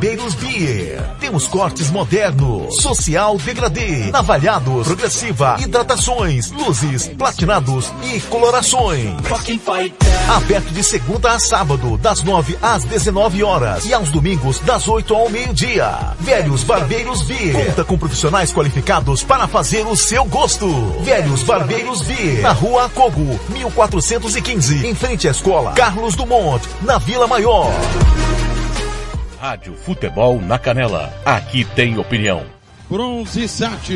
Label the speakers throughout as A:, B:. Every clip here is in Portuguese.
A: Beiros Beer. Temos cortes modernos, social degradê, navalhados, progressiva, hidratações, luzes, platinados e colorações. Aberto de segunda a sábado, das 9 às 19 horas e aos domingos das 8 ao meio-dia. Velhos Barbeiros Beer. Conta com profissionais qualificados para fazer o seu gosto. Velhos Barbeiros Beer. Na rua Cogo, 1415, em frente à escola Carlos Dumont, na Vila Maior.
B: Rádio Futebol na Canela. Aqui tem opinião.
C: Bronze Sat,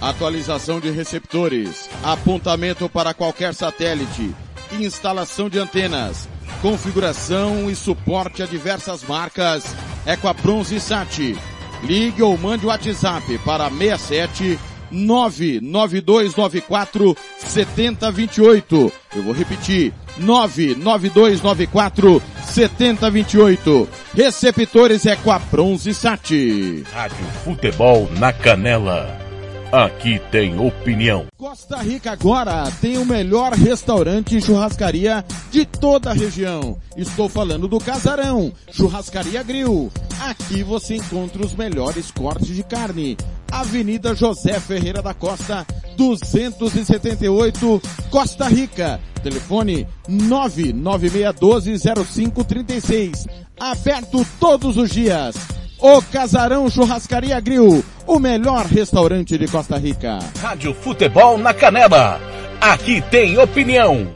C: atualização de receptores, apontamento para qualquer satélite, instalação de antenas, configuração e suporte a diversas marcas. É com a Bronze Sat. Ligue ou mande o WhatsApp para 67 99294 7028. Eu vou repetir. 99294 7028. Receptores é com a Bronze Sat.
B: Rádio Futebol na Canela. Aqui tem opinião.
C: Costa Rica agora tem o melhor restaurante e churrascaria de toda a região. Estou falando do Casarão, Churrascaria Grill. Aqui você encontra os melhores cortes de carne. Avenida José Ferreira da Costa, 278, Costa Rica. Telefone 996120536. Aberto todos os dias. O Casarão Churrascaria Grill, o melhor restaurante de Costa Rica.
B: Rádio Futebol na Canela. Aqui tem opinião.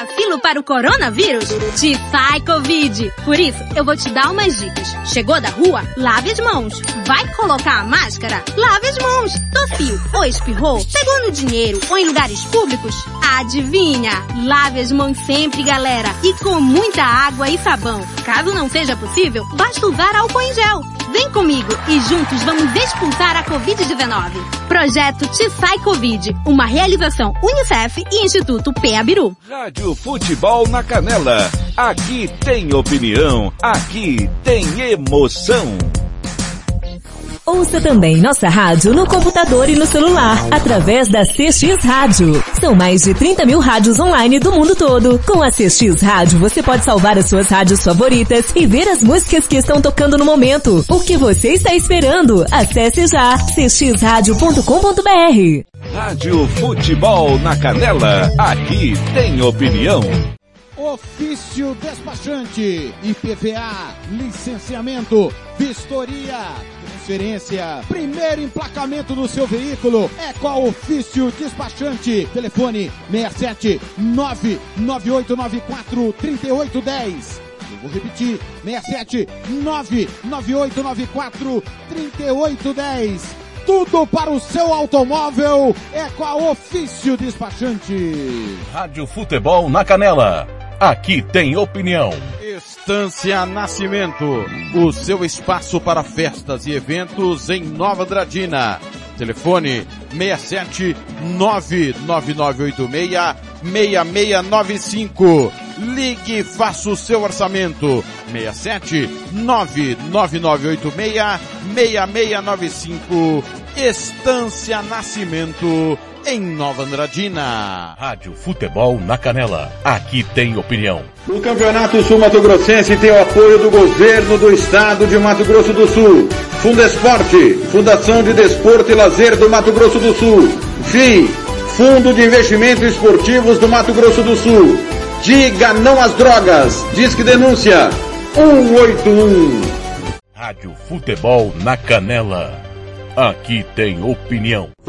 D: Vacilo para o coronavírus? Te sai Covid. Por isso, eu vou te dar umas dicas. Chegou da rua? Lave as mãos. Vai colocar a máscara? Lave as mãos. Tossiu ou espirrou? Pegou no dinheiro ou em lugares públicos? Adivinha? Lave as mãos sempre, galera. E com muita água e sabão. Caso não seja possível, basta usar álcool em gel. Vem comigo e juntos vamos expulsar a Covid-19. Projeto Te Sai Covid, uma realização Unicef e Instituto Peabiru.
B: Rádio Futebol na Canela. Aqui tem opinião, aqui tem emoção.
E: Ouça também nossa rádio no computador e no celular, através da CX Rádio. São mais de 30 mil rádios online do mundo todo. Com a CX Rádio, você pode salvar as suas rádios favoritas e ver as músicas que estão tocando no momento. O que você está esperando? Acesse já cxradio.com.br.
B: Rádio Futebol na Canela. Aqui tem opinião.
C: Ofício despachante, IPVA, licenciamento, vistoria, transferência, primeiro emplacamento do seu veículo é com a Ofício Despachante. Telefone 67 99894 3810. Eu vou repetir, 67 99894 3810. Tudo para o seu automóvel é com a Ofício Despachante.
B: Rádio Futebol na Canela. Aqui tem opinião.
C: Estância Nascimento, o seu espaço para festas e eventos em Nova Andradina. Telefone 67 99986 6695. Ligue e faça o seu orçamento. 67 99986 6695. Estância Nascimento em Nova Andradina.
B: Rádio Futebol na Canela. Aqui tem opinião.
F: O Campeonato Sul Mato Grossense tem o apoio do governo do estado de Mato Grosso do Sul. Fundesporte, Fundação de Desporto e Lazer do Mato Grosso do Sul. FII, Fundo de Investimentos Esportivos do Mato Grosso do Sul. Diga não às drogas. Disque denúncia 181.
B: Rádio Futebol na Canela. Aqui tem opinião.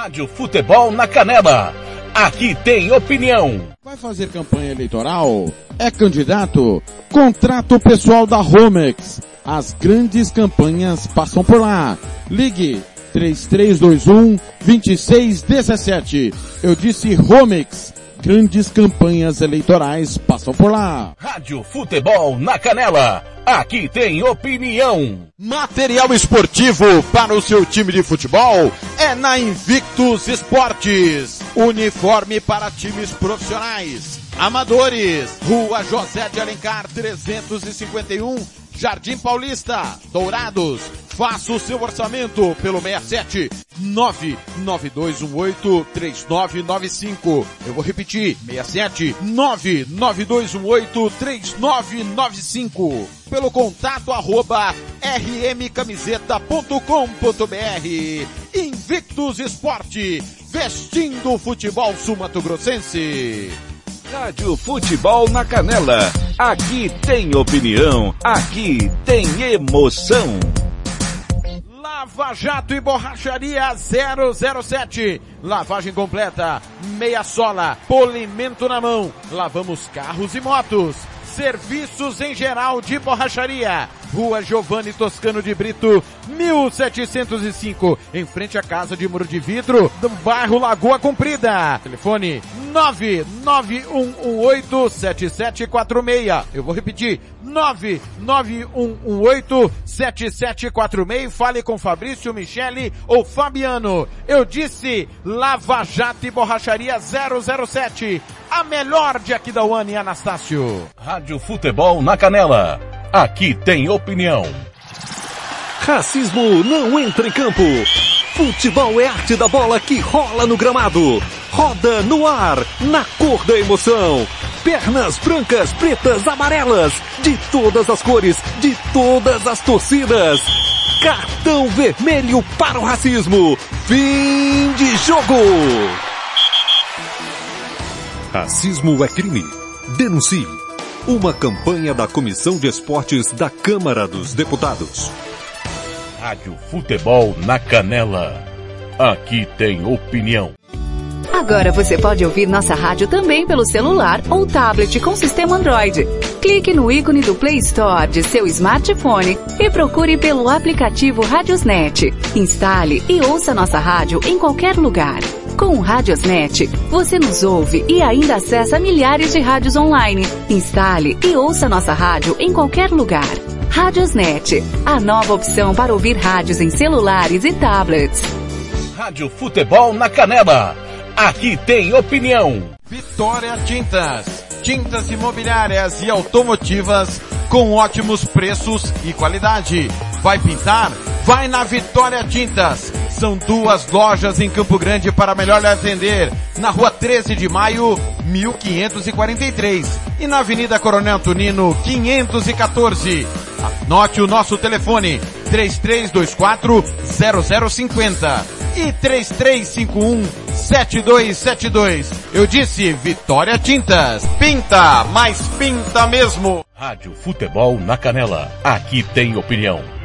B: Rádio Futebol na Canela. Aqui tem opinião.
C: Vai fazer campanha eleitoral? É candidato? Contrato pessoal da Romex. As grandes campanhas passam por lá. Ligue 3321 2617. Eu disse Romex grandes campanhas eleitorais passam por lá.
B: Rádio Futebol na Canela. Aqui tem opinião.
C: Material esportivo para o seu time de futebol é na Invictus Esportes. Uniforme para times profissionais, amadores. Rua José de Alencar 351, Jardim Paulista, Dourados. Faça o seu orçamento pelo 67 99218 3995. Eu vou repetir, 67 99218 3995. Pelo contato arroba rmcamiseta.com.br. Invictus Esporte, vestindo o futebol sumatogrossense.
B: Rádio Futebol na Canela. Aqui tem opinião, aqui tem emoção.
C: Lava Jato e Borracharia 007. Lavagem completa, meia sola, polimento na mão. Lavamos carros e motos. Serviços em geral de borracharia. Rua Giovanni Toscano de Brito, 1705, em frente à Casa de Muro de Vidro, do bairro Lagoa Comprida. Telefone 991187746. Eu vou repetir, 991187746. Fale com Fabrício, Michele ou Fabiano. Eu disse Lava Jato e Borracharia 007. A melhor de Aquidauane e Anastácio.
B: Rádio Futebol na Canela. Aqui tem opinião.
G: Racismo não entra em campo. Futebol é arte da bola que rola no gramado. Roda no ar, na cor da emoção. Pernas brancas, pretas, amarelas. De todas as cores, de todas as torcidas. Cartão vermelho para o racismo. Fim de jogo. Racismo é crime. Denuncie. Uma campanha da Comissão de Esportes da Câmara dos Deputados.
B: Rádio Futebol na Canela. Aqui tem opinião.
H: Agora você pode ouvir nossa rádio também pelo celular ou tablet com sistema Android. Clique no ícone do Play Store de seu smartphone e procure pelo aplicativo Radiosnet. Instale e ouça nossa rádio em qualquer lugar. Com o Radiosnet, você nos ouve e ainda acessa milhares de rádios online. Instale e ouça nossa rádio em qualquer lugar. Radiosnet, a nova opção para ouvir rádios em celulares e tablets.
B: Rádio Futebol na Canela. Aqui tem opinião.
C: Vitória Tintas. Tintas imobiliárias e automotivas com ótimos preços e qualidade. Vai pintar? Vai na Vitória Tintas. São duas lojas em Campo Grande para melhor lhe atender. Na rua 13 de maio, 1543. E na Avenida Coronel Tunino, 514. Anote o nosso telefone, 3324 0050 e 3351 7272. Eu disse Vitória Tintas. Pinta, mas pinta mesmo.
B: Rádio Futebol na Canela. Aqui tem opinião.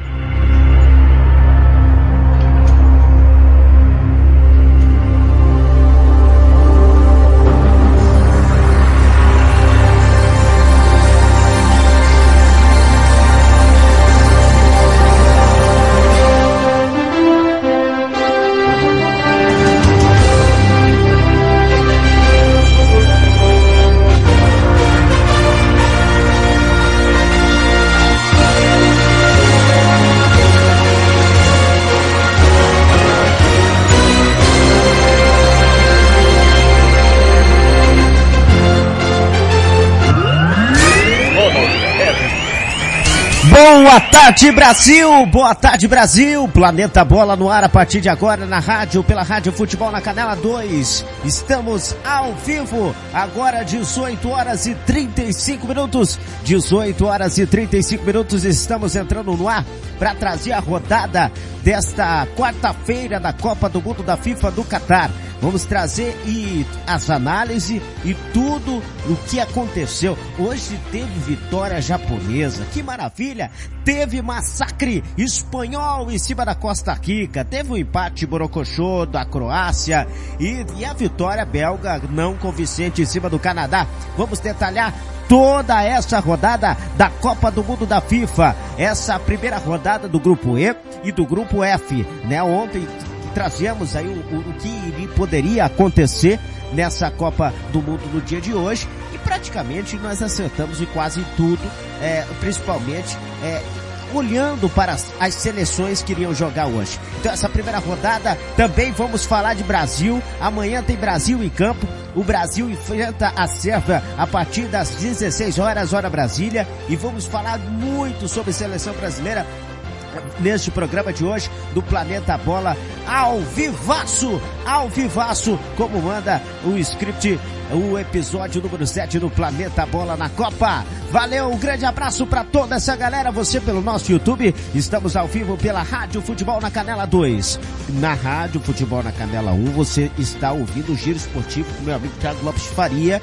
I: Boa tarde, Brasil! Boa tarde, Brasil! Planeta Bola no ar a partir de agora na rádio, pela Rádio Futebol na Canela 2. Estamos ao vivo, agora 18 horas e 35 minutos. 18 horas e 35 minutos, estamos entrando no ar para trazer a rodada desta quarta-feira da Copa do Mundo da FIFA do Catar. Vamos trazer e as análises e tudo o que aconteceu. Hoje teve vitória japonesa, que maravilha! Teve massacre espanhol em cima da Costa Rica, teve um empate borocochô da Croácia e, e a vitória belga não convincente em cima do Canadá. Vamos detalhar toda essa rodada da Copa do Mundo da FIFA. Essa primeira rodada do grupo E e do grupo F, né? Ontem trazemos aí o, o, o que poderia acontecer nessa Copa do Mundo no dia de hoje e praticamente nós acertamos em quase tudo, é, principalmente é, olhando para as, as, seleções que iriam jogar hoje. Então essa primeira rodada também vamos falar de Brasil. Amanhã tem Brasil em campo. O Brasil enfrenta a Sérvia a partir das 16 horas, hora Brasília. E vamos falar muito sobre seleção brasileira neste programa de hoje do Planeta Bola ao vivaço, ao vivaço, como manda o script, o episódio número 7 do Planeta Bola na Copa. Valeu, um grande abraço para toda essa galera, você pelo nosso YouTube, estamos ao vivo pela Rádio Futebol na Canela 2. Na Rádio Futebol na Canela 1, você está ouvindo o Giro Esportivo com meu amigo Thiago Lopes Faria,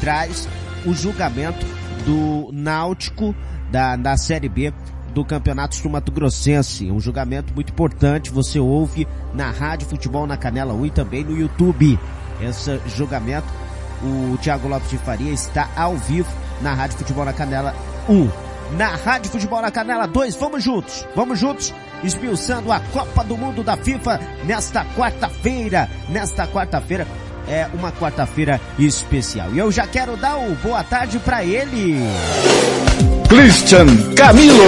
I: traz o julgamento do Náutico da, da Série B do Campeonato Sul Mato Grossense. Um julgamento muito importante, você ouve na Rádio Futebol na Canela 1 e também no YouTube. Esse julgamento, o Thiago Lopes de Faria está ao vivo na Rádio Futebol na Canela 1. Na Rádio Futebol na Canela 2, vamos juntos, vamos juntos, esmiuçando a Copa do Mundo da FIFA nesta quarta-feira, nesta quarta-feira, é uma quarta-feira especial. E eu já quero dar o boa tarde para ele.
B: Christian Camilo.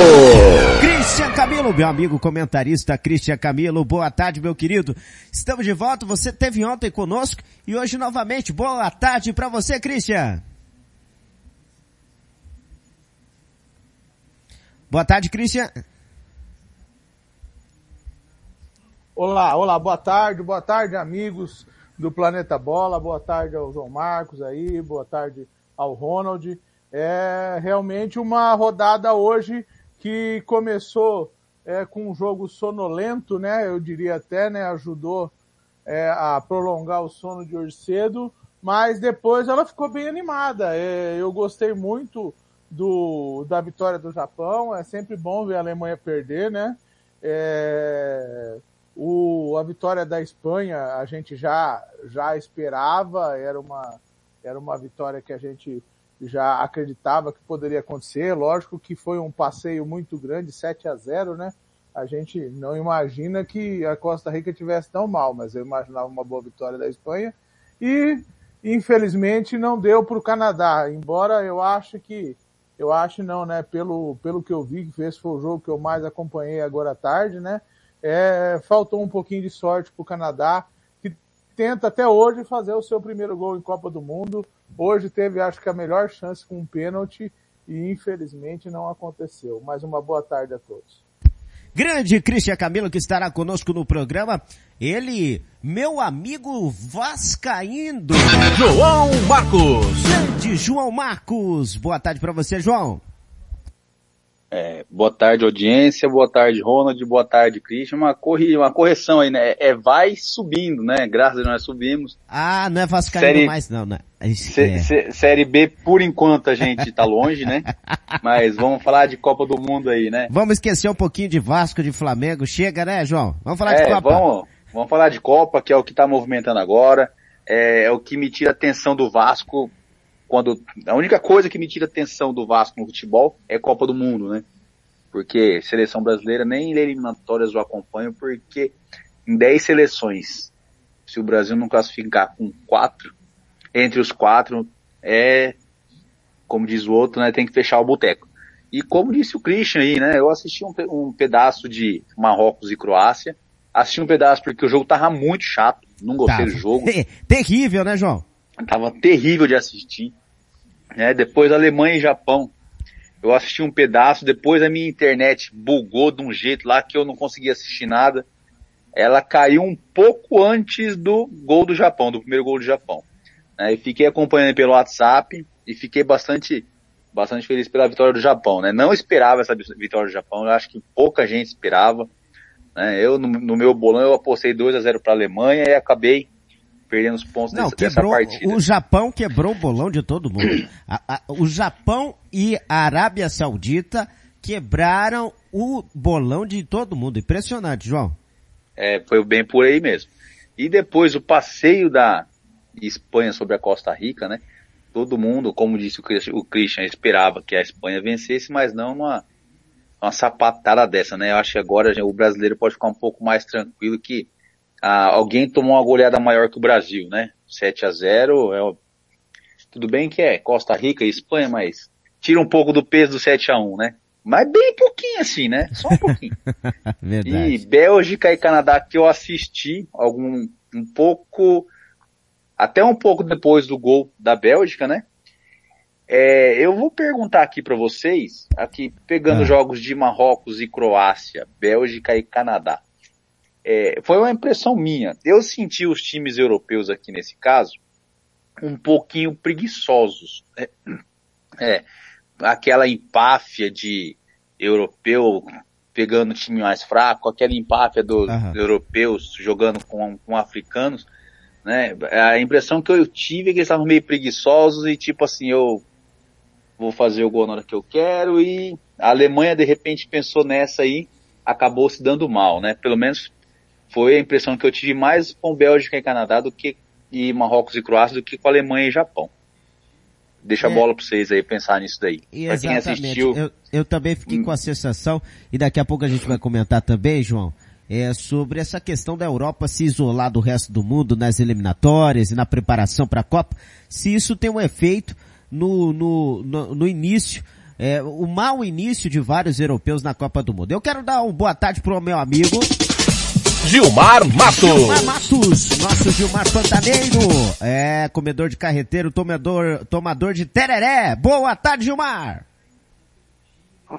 I: Christian Camilo, meu amigo comentarista Christian Camilo, boa tarde, meu querido. Estamos de volta, você teve ontem conosco e hoje novamente. Boa tarde para você, Christian. Boa tarde, Christian.
J: Olá, olá, boa tarde, boa tarde, amigos do Planeta Bola. Boa tarde ao João Marcos aí, boa tarde ao Ronald. É realmente uma rodada hoje que começou é, com um jogo sonolento, né? Eu diria até, né? Ajudou é, a prolongar o sono de hoje cedo, mas depois ela ficou bem animada. É, eu gostei muito do, da vitória do Japão. É sempre bom ver a Alemanha perder, né? É, o, a vitória da Espanha a gente já, já esperava, era uma, era uma vitória que a gente já acreditava que poderia acontecer. Lógico que foi um passeio muito grande, 7 a 0 né? A gente não imagina que a Costa Rica tivesse tão mal, mas eu imaginava uma boa vitória da Espanha. E, infelizmente, não deu para o Canadá, embora eu acho que, eu acho não, né? Pelo, pelo que eu vi, que esse foi o jogo que eu mais acompanhei agora à tarde, né? É, faltou um pouquinho de sorte para o Canadá, que tenta até hoje fazer o seu primeiro gol em Copa do Mundo. Hoje teve, acho que, a melhor chance com um pênalti e infelizmente não aconteceu. Mais uma boa tarde a todos.
I: Grande Cristian Camilo que estará conosco no programa. Ele, meu amigo Vascaíndo.
B: João Marcos.
I: Grande João Marcos. Boa tarde para você, João.
K: É, boa tarde, audiência, boa tarde, Ronald, boa tarde, Christian. Uma, corri, uma correção aí, né? É vai subindo, né? Graças a Deus nós subimos.
I: Ah, não é Vascaíno série, mais não, né?
K: É. série B, por enquanto, a gente tá longe, né? Mas vamos falar de Copa do Mundo aí, né?
I: Vamos esquecer um pouquinho de Vasco, de Flamengo. Chega, né, João? Vamos falar é, de Copa.
K: Vamos, vamos falar de Copa, que é o que tá movimentando agora. É, é o que me tira a atenção do Vasco quando a única coisa que me tira atenção do Vasco no futebol é Copa do Mundo, né? Porque seleção brasileira nem eliminatórias eu acompanho, porque em 10 seleções, se o Brasil não classificar com quatro, entre os quatro, é, como diz o outro, né, tem que fechar o boteco. E como disse o Christian aí, né, eu assisti um, um pedaço de Marrocos e Croácia, assisti um pedaço porque o jogo tava muito chato, não gostei tá. do jogo.
I: Terrível, né, João?
K: Tava terrível de assistir. Né? Depois Alemanha e Japão. Eu assisti um pedaço, depois a minha internet bugou de um jeito lá que eu não conseguia assistir nada. Ela caiu um pouco antes do gol do Japão, do primeiro gol do Japão. Né? E fiquei acompanhando pelo WhatsApp e fiquei bastante, bastante feliz pela vitória do Japão. Né? Não esperava essa vitória do Japão, eu acho que pouca gente esperava. Né? Eu, no, no meu bolão, eu apostei 2 a 0 para a Alemanha e acabei perdendo os pontos Não, dessa, quebrou, dessa partida.
I: O Japão quebrou o bolão de todo mundo. a, a, o Japão e a Arábia Saudita quebraram o bolão de todo mundo. Impressionante, João.
K: É, foi bem por aí mesmo. E depois o passeio da Espanha sobre a Costa Rica, né? Todo mundo, como disse o Christian, esperava que a Espanha vencesse, mas não uma, uma sapatada dessa, né? Eu acho que agora o brasileiro pode ficar um pouco mais tranquilo que ah, alguém tomou uma goleada maior que o Brasil, né? 7 a 0 é, tudo bem que é Costa Rica e Espanha, mas tira um pouco do peso do 7 a 1 né? Mas bem pouquinho assim, né? Só um pouquinho.
I: Verdade.
K: E Bélgica e Canadá que eu assisti algum um pouco até um pouco depois do gol da Bélgica, né? É, eu vou perguntar aqui para vocês, aqui pegando ah. jogos de Marrocos e Croácia, Bélgica e Canadá. É, foi uma impressão minha. Eu senti os times europeus aqui nesse caso um pouquinho preguiçosos. É, é aquela empáfia de europeu pegando time mais fraco, aquela empáfia dos uhum. europeus jogando com, com africanos, né? A impressão que eu tive é que eles estavam meio preguiçosos e tipo assim, eu vou fazer o gol na hora que eu quero e a Alemanha de repente pensou nessa aí, acabou se dando mal, né? Pelo menos foi a impressão que eu tive mais com Bélgica e Canadá do que e Marrocos e Croácia do que com Alemanha e Japão. Deixa é. a bola para vocês aí pensar nisso daí.
I: Pra quem assistiu. Eu, eu também fiquei hum. com a sensação, e daqui a pouco a gente vai comentar também, João, é sobre essa questão da Europa se isolar do resto do mundo nas eliminatórias e na preparação para a Copa, se isso tem um efeito no, no, no, no início, é, o mau início de vários europeus na Copa do Mundo. Eu quero dar uma boa tarde pro meu amigo
A: Gilmar Matos. Gilmar
I: Matos, nosso Gilmar Pantaneiro. É, comedor de carreteiro, tomador, tomador de tereré. Boa tarde, Gilmar.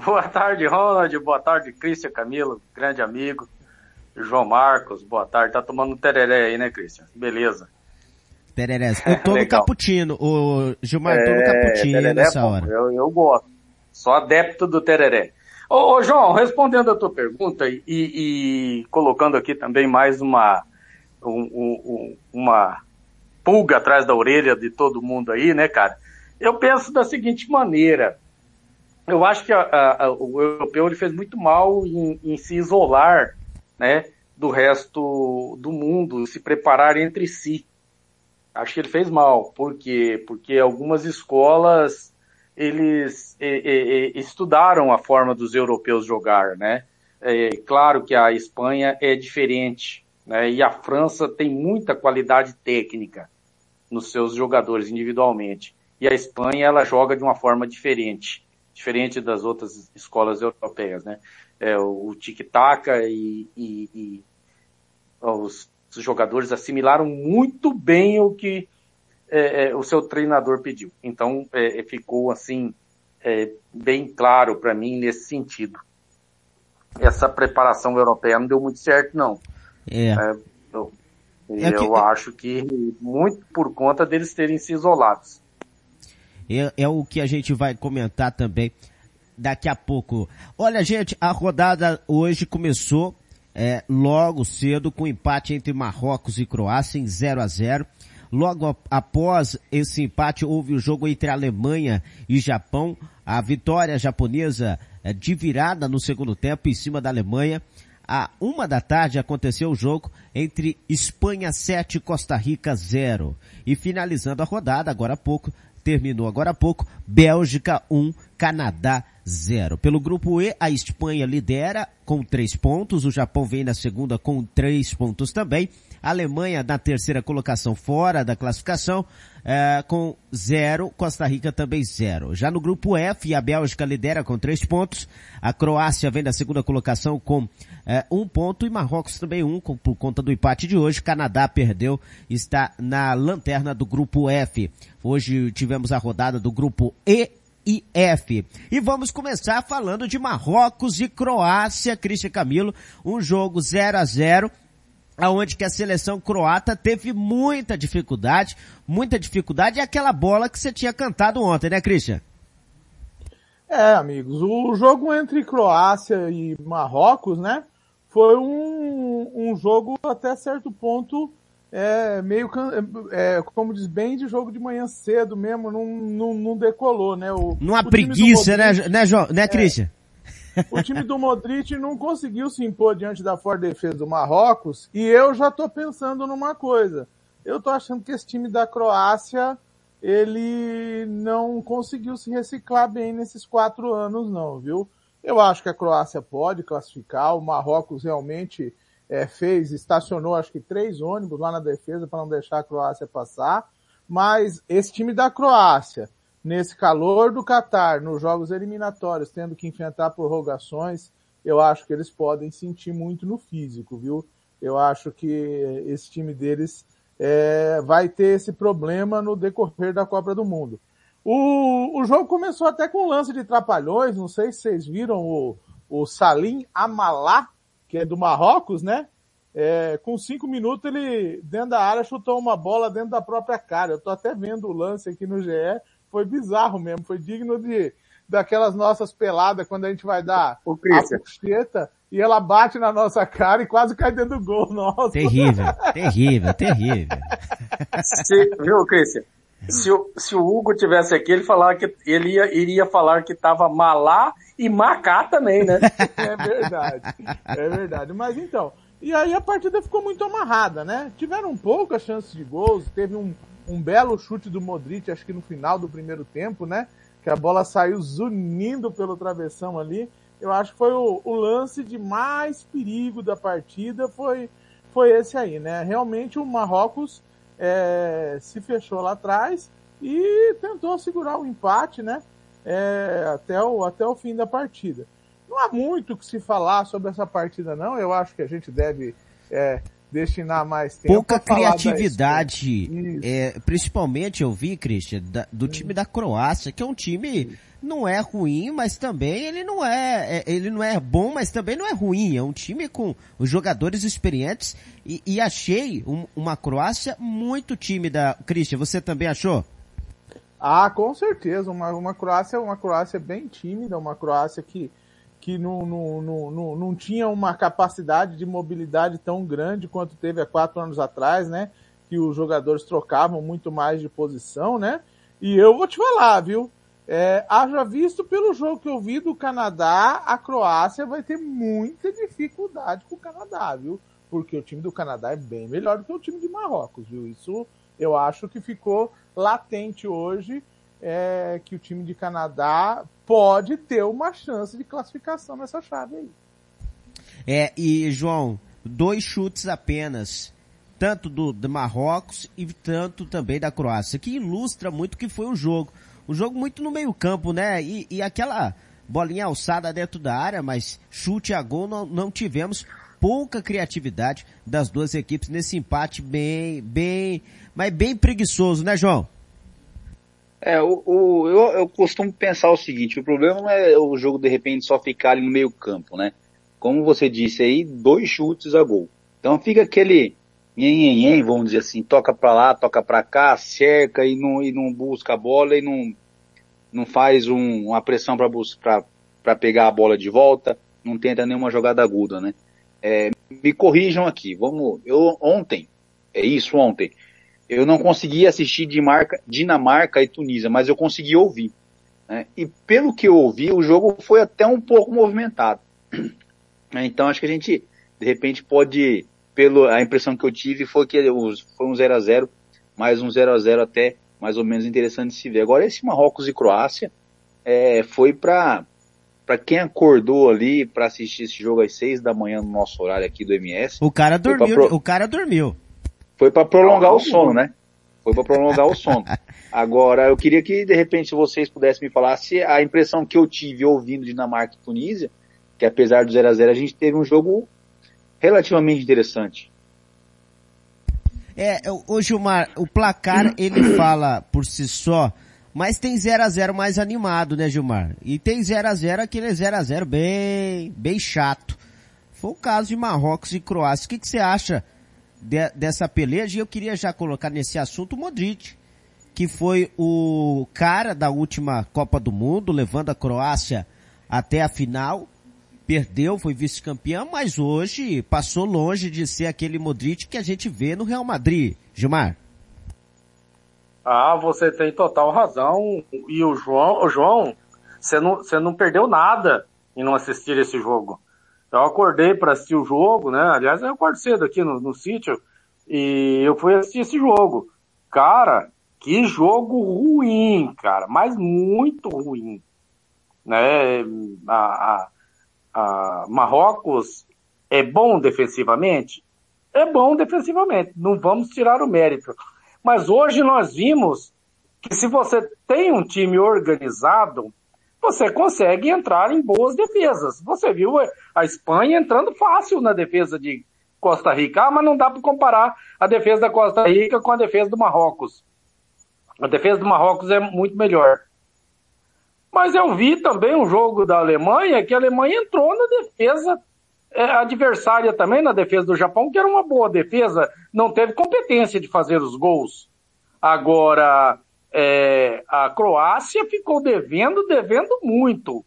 L: Boa tarde, Ronald. Boa tarde, Cristian Camilo, grande amigo. João Marcos, boa tarde. Tá tomando tereré aí, né, Cristian? Beleza.
I: Tereré. Eu tô no cappuccino. O Gilmar, é, tô no cappuccino é nessa hora.
L: Eu, eu gosto. Sou adepto do tereré. Ô, ô, João, respondendo a tua pergunta e, e colocando aqui também mais uma, um, um, uma pulga atrás da orelha de todo mundo aí, né, cara? Eu penso da seguinte maneira. Eu acho que a, a, o europeu ele fez muito mal em, em se isolar, né, do resto do mundo, se preparar entre si. Acho que ele fez mal. Por quê? Porque algumas escolas eles e, e, estudaram a forma dos europeus jogar, né? É, claro que a Espanha é diferente, né? E a França tem muita qualidade técnica nos seus jogadores individualmente. E a Espanha ela joga de uma forma diferente, diferente das outras escolas europeias, né? É, o, o tic-tac e, e, e os, jogadores assimilaram muito bem o que é, é, o seu treinador pediu. Então é, é ficou assim é, bem claro para mim nesse sentido. Essa preparação europeia não deu muito certo não.
I: É.
L: eu, eu acho que muito por conta deles terem se isolados.
I: É, o que a gente vai comentar também daqui a pouco. Olha, gente, a rodada hoje começou é, logo cedo com empate entre Marrocos e Croácia em 0 a 0 Logo após esse empate, houve o jogo entre Alemanha e Japão. A vitória japonesa eh, de virada no segundo tempo em cima da Alemanha. À uma da tarde aconteceu o jogo entre Espanha 7 e Costa Rica 0. E finalizando a rodada, agora há pouco, terminou agora há pouco, Bélgica 1, Canadá 0. Pelo grupo E, a Espanha lidera com três pontos, o Japão vem na segunda com três pontos também, Alemanha na terceira colocação fora da classificação, é, com zero, Costa Rica também zero. Já no grupo F, a Bélgica lidera com três pontos, a Croácia vem na segunda colocação com é, um ponto e Marrocos também um, com, por conta do empate de hoje. Canadá perdeu, está na lanterna do grupo F. Hoje tivemos a rodada do grupo E e F. E vamos começar falando de Marrocos e Croácia, Cristian Camilo, um jogo 0 a 0 aonde que a seleção croata teve muita dificuldade, muita dificuldade, é aquela bola que você tinha cantado ontem, né, Christian?
J: É, amigos, o jogo entre Croácia e Marrocos, né, foi um, um jogo até certo ponto é, meio, é, como diz bem, de jogo de manhã cedo mesmo, não, não, não decolou, né? O,
I: Numa preguiça, né, né, João, né, é, Christian?
J: O time do Modric não conseguiu se impor diante da forte defesa do Marrocos e eu já tô pensando numa coisa. Eu tô achando que esse time da Croácia ele não conseguiu se reciclar bem nesses quatro anos não, viu? Eu acho que a Croácia pode classificar, o Marrocos realmente é, fez, estacionou acho que três ônibus lá na defesa para não deixar a Croácia passar. Mas esse time da Croácia, nesse calor do Catar, nos jogos eliminatórios, tendo que enfrentar prorrogações, eu acho que eles podem sentir muito no físico, viu? Eu acho que esse time deles é, vai ter esse problema no decorrer da Copa do Mundo. O, o jogo começou até com um lance de trapalhões, não sei se vocês viram o, o Salim Amalá, que é do Marrocos, né? É, com cinco minutos ele, dentro da área, chutou uma bola dentro da própria cara. Eu tô até vendo o lance aqui no GE, foi bizarro mesmo, foi digno de, daquelas nossas peladas quando a gente vai dar
L: o
J: a puxeta e ela bate na nossa cara e quase cai dentro do gol nosso.
I: Terrível, terrível, terrível.
L: Se, viu, Cristian? Se o, se o Hugo tivesse aqui, ele falar que ele ia, iria falar que tava malá e macá também, né?
J: é verdade, é verdade. Mas então, e aí a partida ficou muito amarrada, né? Tiveram poucas chances de gols, teve um, um belo chute do Modric, acho que no final do primeiro tempo, né? Que a bola saiu zunindo pelo travessão ali. Eu acho que foi o, o lance de mais perigo da partida, foi, foi esse aí, né? Realmente o Marrocos é, se fechou lá atrás e tentou segurar o empate, né? É, até, o, até o fim da partida. Não há muito o que se falar sobre essa partida, não. Eu acho que a gente deve é, destinar mais tempo.
I: Pouca criatividade, é, principalmente eu vi, Christian, da, do time da Croácia, que é um time não é ruim, mas também ele não é, é, ele não é bom, mas também não é ruim. É um time com os jogadores experientes e, e achei um, uma Croácia muito tímida. Christian, você também achou?
J: Ah, com certeza. Uma, uma Croácia, uma Croácia bem tímida, uma Croácia que que não, não, não, não, tinha uma capacidade de mobilidade tão grande quanto teve há quatro anos atrás, né? Que os jogadores trocavam muito mais de posição, né? E eu vou te falar, viu? É, haja visto pelo jogo que eu vi do Canadá, a Croácia vai ter muita dificuldade com o Canadá, viu? Porque o time do Canadá é bem melhor do que o time de Marrocos, viu? Isso eu acho que ficou latente hoje é, que o time de Canadá pode ter uma chance de classificação nessa chave aí.
I: É, e João, dois chutes apenas, tanto do, do Marrocos e tanto também da Croácia, que ilustra muito que foi o jogo. O jogo muito no meio campo, né? E, e aquela bolinha alçada dentro da área, mas chute a gol não, não tivemos pouca criatividade das duas equipes nesse empate bem, bem, mas bem preguiçoso, né, João?
K: É, o, o eu, eu, costumo pensar o seguinte, o problema não é o jogo de repente só ficar ali no meio campo, né? Como você disse aí, dois chutes a gol. Então fica aquele nhen, vamos dizer assim, toca para lá, toca para cá, cerca e não, e não busca a bola e não, não faz um, uma pressão para pegar a bola de volta, não tenta nenhuma jogada aguda, né? É, me corrijam aqui, vamos, eu ontem, é isso ontem, eu não consegui assistir Dinamarca e Tunísia, mas eu consegui ouvir. Né? E pelo que eu ouvi, o jogo foi até um pouco movimentado. Então acho que a gente, de repente, pode, pelo a impressão que eu tive foi que foi um 0 a 0 mais um 0 a 0 até mais ou menos interessante de se ver. Agora esse Marrocos e Croácia é, foi para para quem acordou ali para assistir esse jogo às seis da manhã no nosso horário aqui do MS.
I: O cara dormiu, pro... o cara dormiu.
K: Foi para prolongar o sono, né? Foi para prolongar o sono. Agora, eu queria que, de repente, vocês pudessem me falar se a impressão que eu tive ouvindo Dinamarca e Tunísia, que apesar do 0 a 0 a gente teve um jogo relativamente interessante.
I: É, o Gilmar, o placar ele fala por si só, mas tem 0 a 0 mais animado, né, Gilmar? E tem 0 a 0 aquele 0 a 0 bem, bem chato. Foi o caso de Marrocos e Croácia. O que, que você acha de, dessa peleja. E eu queria já colocar nesse assunto o Modric, que foi o cara da última Copa do Mundo, levando a Croácia até a final. Perdeu, foi vice-campeão, mas hoje passou longe de ser aquele Modric que a gente vê no Real Madrid. Gilmar.
L: Ah, você tem total razão. E o João, o João, você não, você não perdeu nada em não assistir esse jogo. Eu acordei para assistir o jogo, né? Aliás, eu acordo cedo aqui no, no sítio e eu fui assistir esse jogo. Cara, que jogo ruim, cara, mas muito ruim. Né? A, a, a Marrocos é bom defensivamente? É bom defensivamente, não vamos tirar o mérito. Mas hoje nós vimos que se você tem um time organizado, você consegue entrar em boas defesas. Você viu a Espanha entrando fácil na defesa de Costa Rica, ah, mas não dá para comparar a defesa da Costa Rica com a defesa do Marrocos. A defesa do Marrocos é muito melhor. Mas eu vi também um jogo da Alemanha que a Alemanha entrou na defesa é, adversária também, na defesa do Japão, que era uma boa defesa, não teve competência de fazer os gols. Agora, é, a Croácia ficou devendo, devendo muito.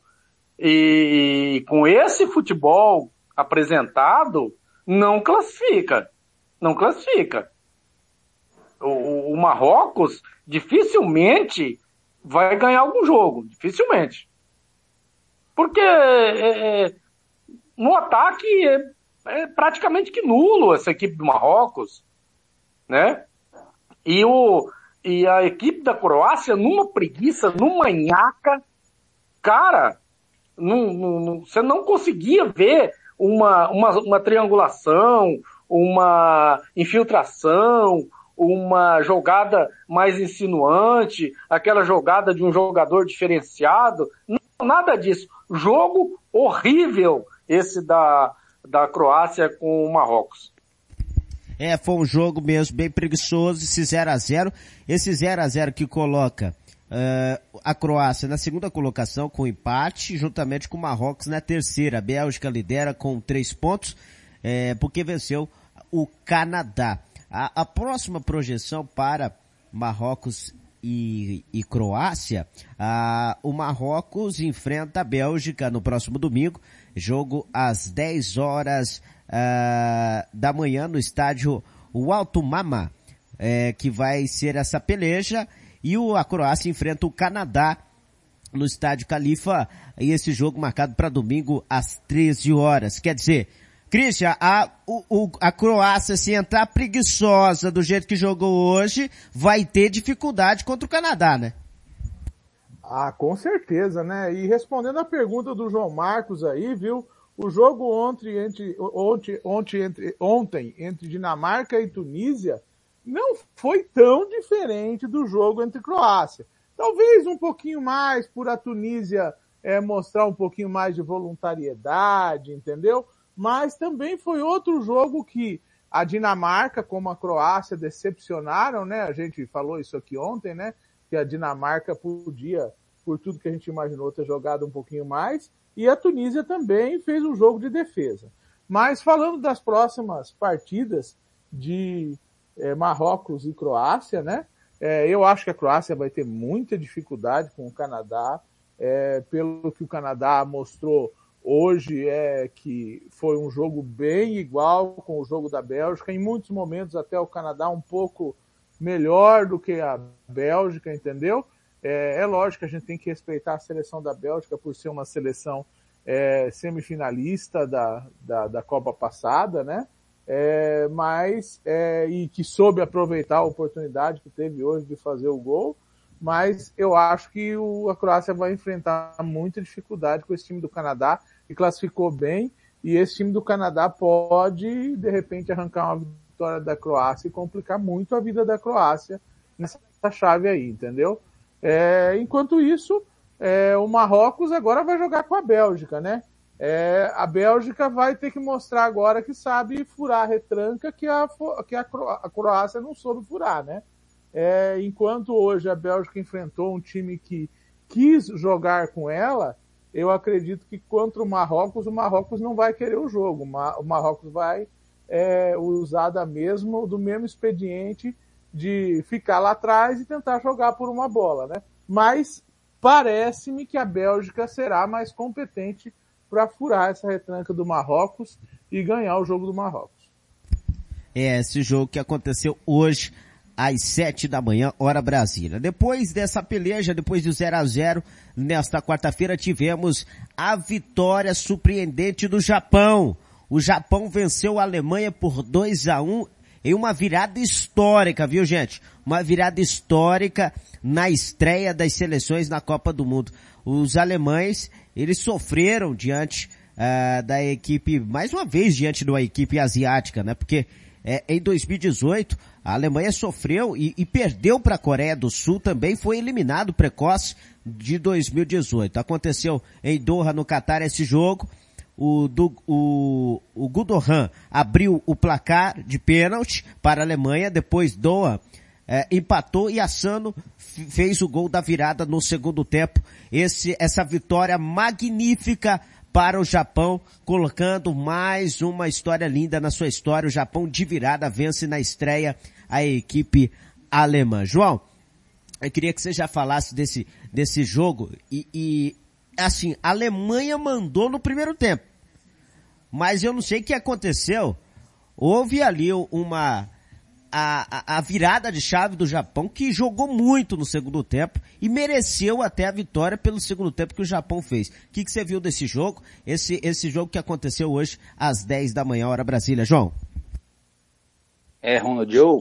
L: E, e com esse futebol apresentado, não classifica. Não classifica. O, o Marrocos dificilmente vai ganhar algum jogo. Dificilmente. Porque é, é, no ataque é, é, praticamente que nulo essa equipe do Marrocos. Né? E, o, e a equipe da Croácia numa preguiça, numa nhaca. Cara, você não conseguia ver uma, uma, uma triangulação, uma infiltração, uma jogada mais insinuante, aquela jogada de um jogador diferenciado. Não, nada disso. Jogo horrível esse da, da Croácia com o Marrocos.
I: É, foi um jogo mesmo bem preguiçoso, esse 0 a 0 Esse 0 a 0 que coloca uh, a Croácia na segunda colocação com empate, juntamente com o Marrocos na terceira. A Bélgica lidera com três pontos, é, porque venceu o Canadá. A, a próxima projeção para Marrocos e, e Croácia, a, o Marrocos enfrenta a Bélgica no próximo domingo, jogo às 10 horas uh, da manhã no estádio Alto Mama, é, que vai ser essa peleja e o, a Croácia enfrenta o Canadá no estádio Califa e esse jogo marcado para domingo às 13 horas. Quer dizer, Christian, a, o, a Croácia, se entrar preguiçosa do jeito que jogou hoje, vai ter dificuldade contra o Canadá, né?
J: Ah, com certeza, né? E respondendo a pergunta do João Marcos aí, viu? O jogo ontem entre, ontem, ontem, entre, ontem entre Dinamarca e Tunísia não foi tão diferente do jogo entre Croácia. Talvez um pouquinho mais por a Tunísia é, mostrar um pouquinho mais de voluntariedade, entendeu? Mas também foi outro jogo que a Dinamarca, como a Croácia, decepcionaram, né? A gente falou isso aqui ontem, né? Que a Dinamarca podia, por tudo que a gente imaginou, ter jogado um pouquinho mais. E a Tunísia também fez um jogo de defesa. Mas falando das próximas partidas de é, Marrocos e Croácia, né? É, eu acho que a Croácia vai ter muita dificuldade com o Canadá, é, pelo que o Canadá mostrou hoje é que foi um jogo bem igual com o jogo da Bélgica, em muitos momentos até o Canadá um pouco melhor do que a Bélgica, entendeu? É, é lógico que a gente tem que respeitar a seleção da Bélgica por ser uma seleção é, semifinalista da, da, da Copa passada, né? é, mas é, e que soube aproveitar a oportunidade que teve hoje de fazer o gol, mas eu acho que o, a Croácia vai enfrentar muita dificuldade com esse time do Canadá, que classificou bem, e esse time do Canadá pode, de repente, arrancar uma vitória da Croácia e complicar muito a vida da Croácia nessa chave aí, entendeu? É, enquanto isso, é, o Marrocos agora vai jogar com a Bélgica, né? É, a Bélgica vai ter que mostrar agora que sabe furar a retranca que a, que a, Croácia não soube furar, né? É, enquanto hoje a Bélgica enfrentou um time que quis jogar com ela, eu acredito que contra o Marrocos, o Marrocos não vai querer o jogo. O Marrocos vai é, usar da mesmo, do mesmo expediente de ficar lá atrás e tentar jogar por uma bola, né? Mas parece-me que a Bélgica será mais competente para furar essa retranca do Marrocos e ganhar o jogo do Marrocos.
I: É, esse jogo que aconteceu hoje às sete da manhã, hora Brasília. Depois dessa peleja, depois do 0 a 0 nesta quarta-feira tivemos a vitória surpreendente do Japão. O Japão venceu a Alemanha por 2 a 1 em uma virada histórica, viu gente? Uma virada histórica na estreia das seleções na Copa do Mundo. Os alemães eles sofreram diante uh, da equipe, mais uma vez diante de uma equipe asiática, né? Porque é, em 2018 a Alemanha sofreu e, e perdeu para a Coreia do Sul também, foi eliminado precoce de 2018. Aconteceu em Doha, no Catar, esse jogo. O, do, o, o Gudohan abriu o placar de pênalti para a Alemanha, depois Doha é, empatou e Assano fez o gol da virada no segundo tempo. Esse, essa vitória magnífica para o Japão, colocando mais uma história linda na sua história. O Japão de virada vence na estreia a equipe alemã. João, eu queria que você já falasse desse, desse jogo e, e assim, a Alemanha mandou no primeiro tempo. Mas eu não sei o que aconteceu. Houve ali uma, a, a, virada de chave do Japão, que jogou muito no segundo tempo e mereceu até a vitória pelo segundo tempo que o Japão fez. O que, que você viu desse jogo? Esse, esse jogo que aconteceu hoje às 10 da manhã, hora Brasília. João?
K: É, Ronald, eu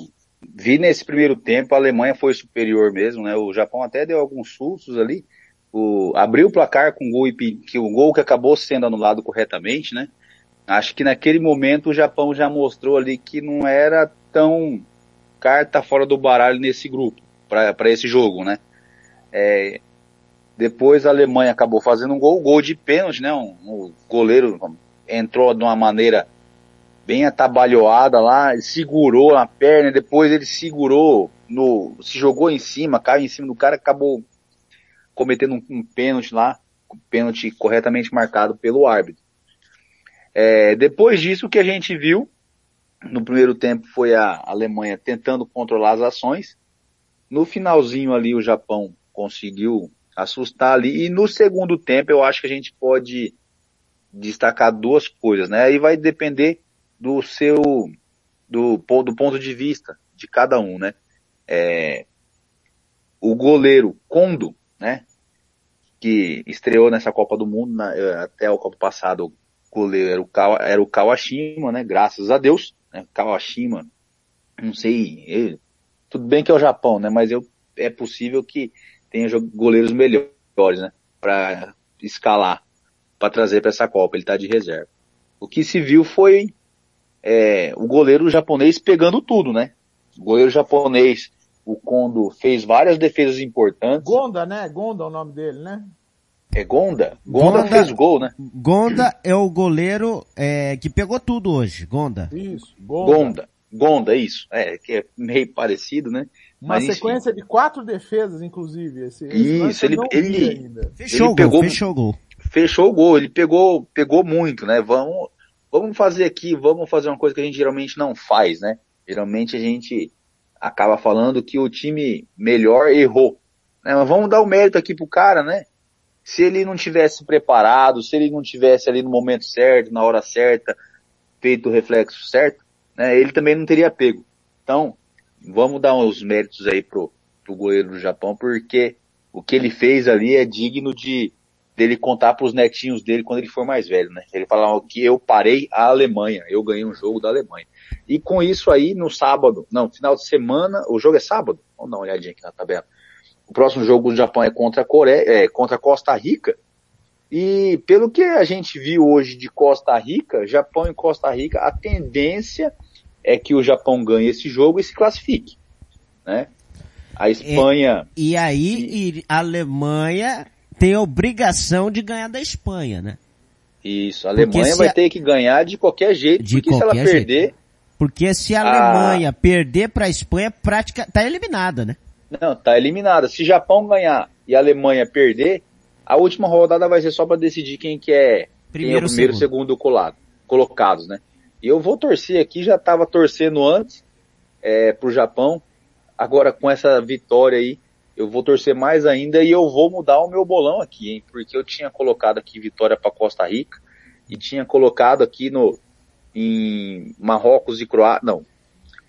K: vi nesse primeiro tempo, a Alemanha foi superior mesmo, né? O Japão até deu alguns sustos ali. O, abriu o placar com o gol, que o gol que acabou sendo anulado corretamente, né? Acho que naquele momento o Japão já mostrou ali que não era tão carta fora do baralho nesse grupo, para esse jogo, né? É, depois a Alemanha acabou fazendo um gol, gol de pênalti, né? Um, o goleiro entrou de uma maneira bem atabalhoada lá, segurou a perna, depois ele segurou no, se jogou em cima, caiu em cima do cara, acabou cometendo um, um pênalti lá, um pênalti corretamente marcado pelo árbitro. É, depois disso, o que a gente viu no primeiro tempo foi a Alemanha tentando controlar as ações. No finalzinho ali o Japão conseguiu assustar ali. E no segundo tempo eu acho que a gente pode destacar duas coisas, né? Aí vai depender do seu, do, do ponto de vista de cada um, né? É, o goleiro Kondo, né? Que estreou nessa Copa do Mundo, na, até o Copa passado, o goleiro era o, Kawa, era o Kawashima, né? Graças a Deus né? Kawashima, não sei, ele, tudo bem que é o Japão, né? Mas eu, é possível que tenha goleiros melhores, né? Para escalar, para trazer para essa Copa. Ele está de reserva. O que se viu foi é, o goleiro japonês pegando tudo, né? O goleiro japonês, o Kondo, fez várias defesas importantes.
J: Gonda, né? Gonda é o nome dele, né?
K: É Gonda? Gonda, Gonda fez gol, né?
I: Gonda é o goleiro é, que pegou tudo hoje, Gonda.
J: Isso,
K: Gonda. Gonda, Gonda isso. É, que é meio parecido, né?
J: Uma Mas, sequência enfim. de quatro defesas, inclusive. Esse,
K: isso, ele, ele,
I: fechou ele o pegou, gol, fechou o gol.
K: Fechou o gol, ele pegou, pegou muito, né? Vamos, vamos fazer aqui, vamos fazer uma coisa que a gente geralmente não faz, né? Geralmente a gente acaba falando que o time melhor errou. Né? Mas vamos dar o mérito aqui pro cara, né? se ele não tivesse preparado, se ele não tivesse ali no momento certo, na hora certa, feito o reflexo certo, né, ele também não teria pego. Então, vamos dar uns méritos aí pro, pro goleiro do Japão, porque o que ele fez ali é digno de dele contar para os netinhos dele quando ele for mais velho, né? Ele falava que eu parei a Alemanha, eu ganhei um jogo da Alemanha. E com isso aí, no sábado, não, final de semana, o jogo é sábado? Vamos dar uma olhadinha aqui na tabela. O próximo jogo do Japão é contra a Coreia, é, contra Costa Rica. E pelo que a gente viu hoje de Costa Rica, Japão e Costa Rica, a tendência é que o Japão ganhe esse jogo e se classifique, né? A Espanha.
I: E, e aí e... a Alemanha tem a obrigação de ganhar da Espanha, né?
K: Isso, a Alemanha vai a... ter que ganhar de qualquer jeito, de porque qualquer se ela perder. Jeito.
I: Porque se a, a... Alemanha perder para a Espanha, prática tá eliminada, né?
K: Não, tá eliminada. Se Japão ganhar e a Alemanha perder, a última rodada vai ser só para decidir quem que é, primeiro, quem é o primeiro, segundo, segundo colado, colocados, né? E eu vou torcer aqui, já estava torcendo antes é, pro Japão. Agora com essa vitória aí, eu vou torcer mais ainda e eu vou mudar o meu bolão aqui, hein? Porque eu tinha colocado aqui vitória para Costa Rica e tinha colocado aqui no em Marrocos e Croácia, não,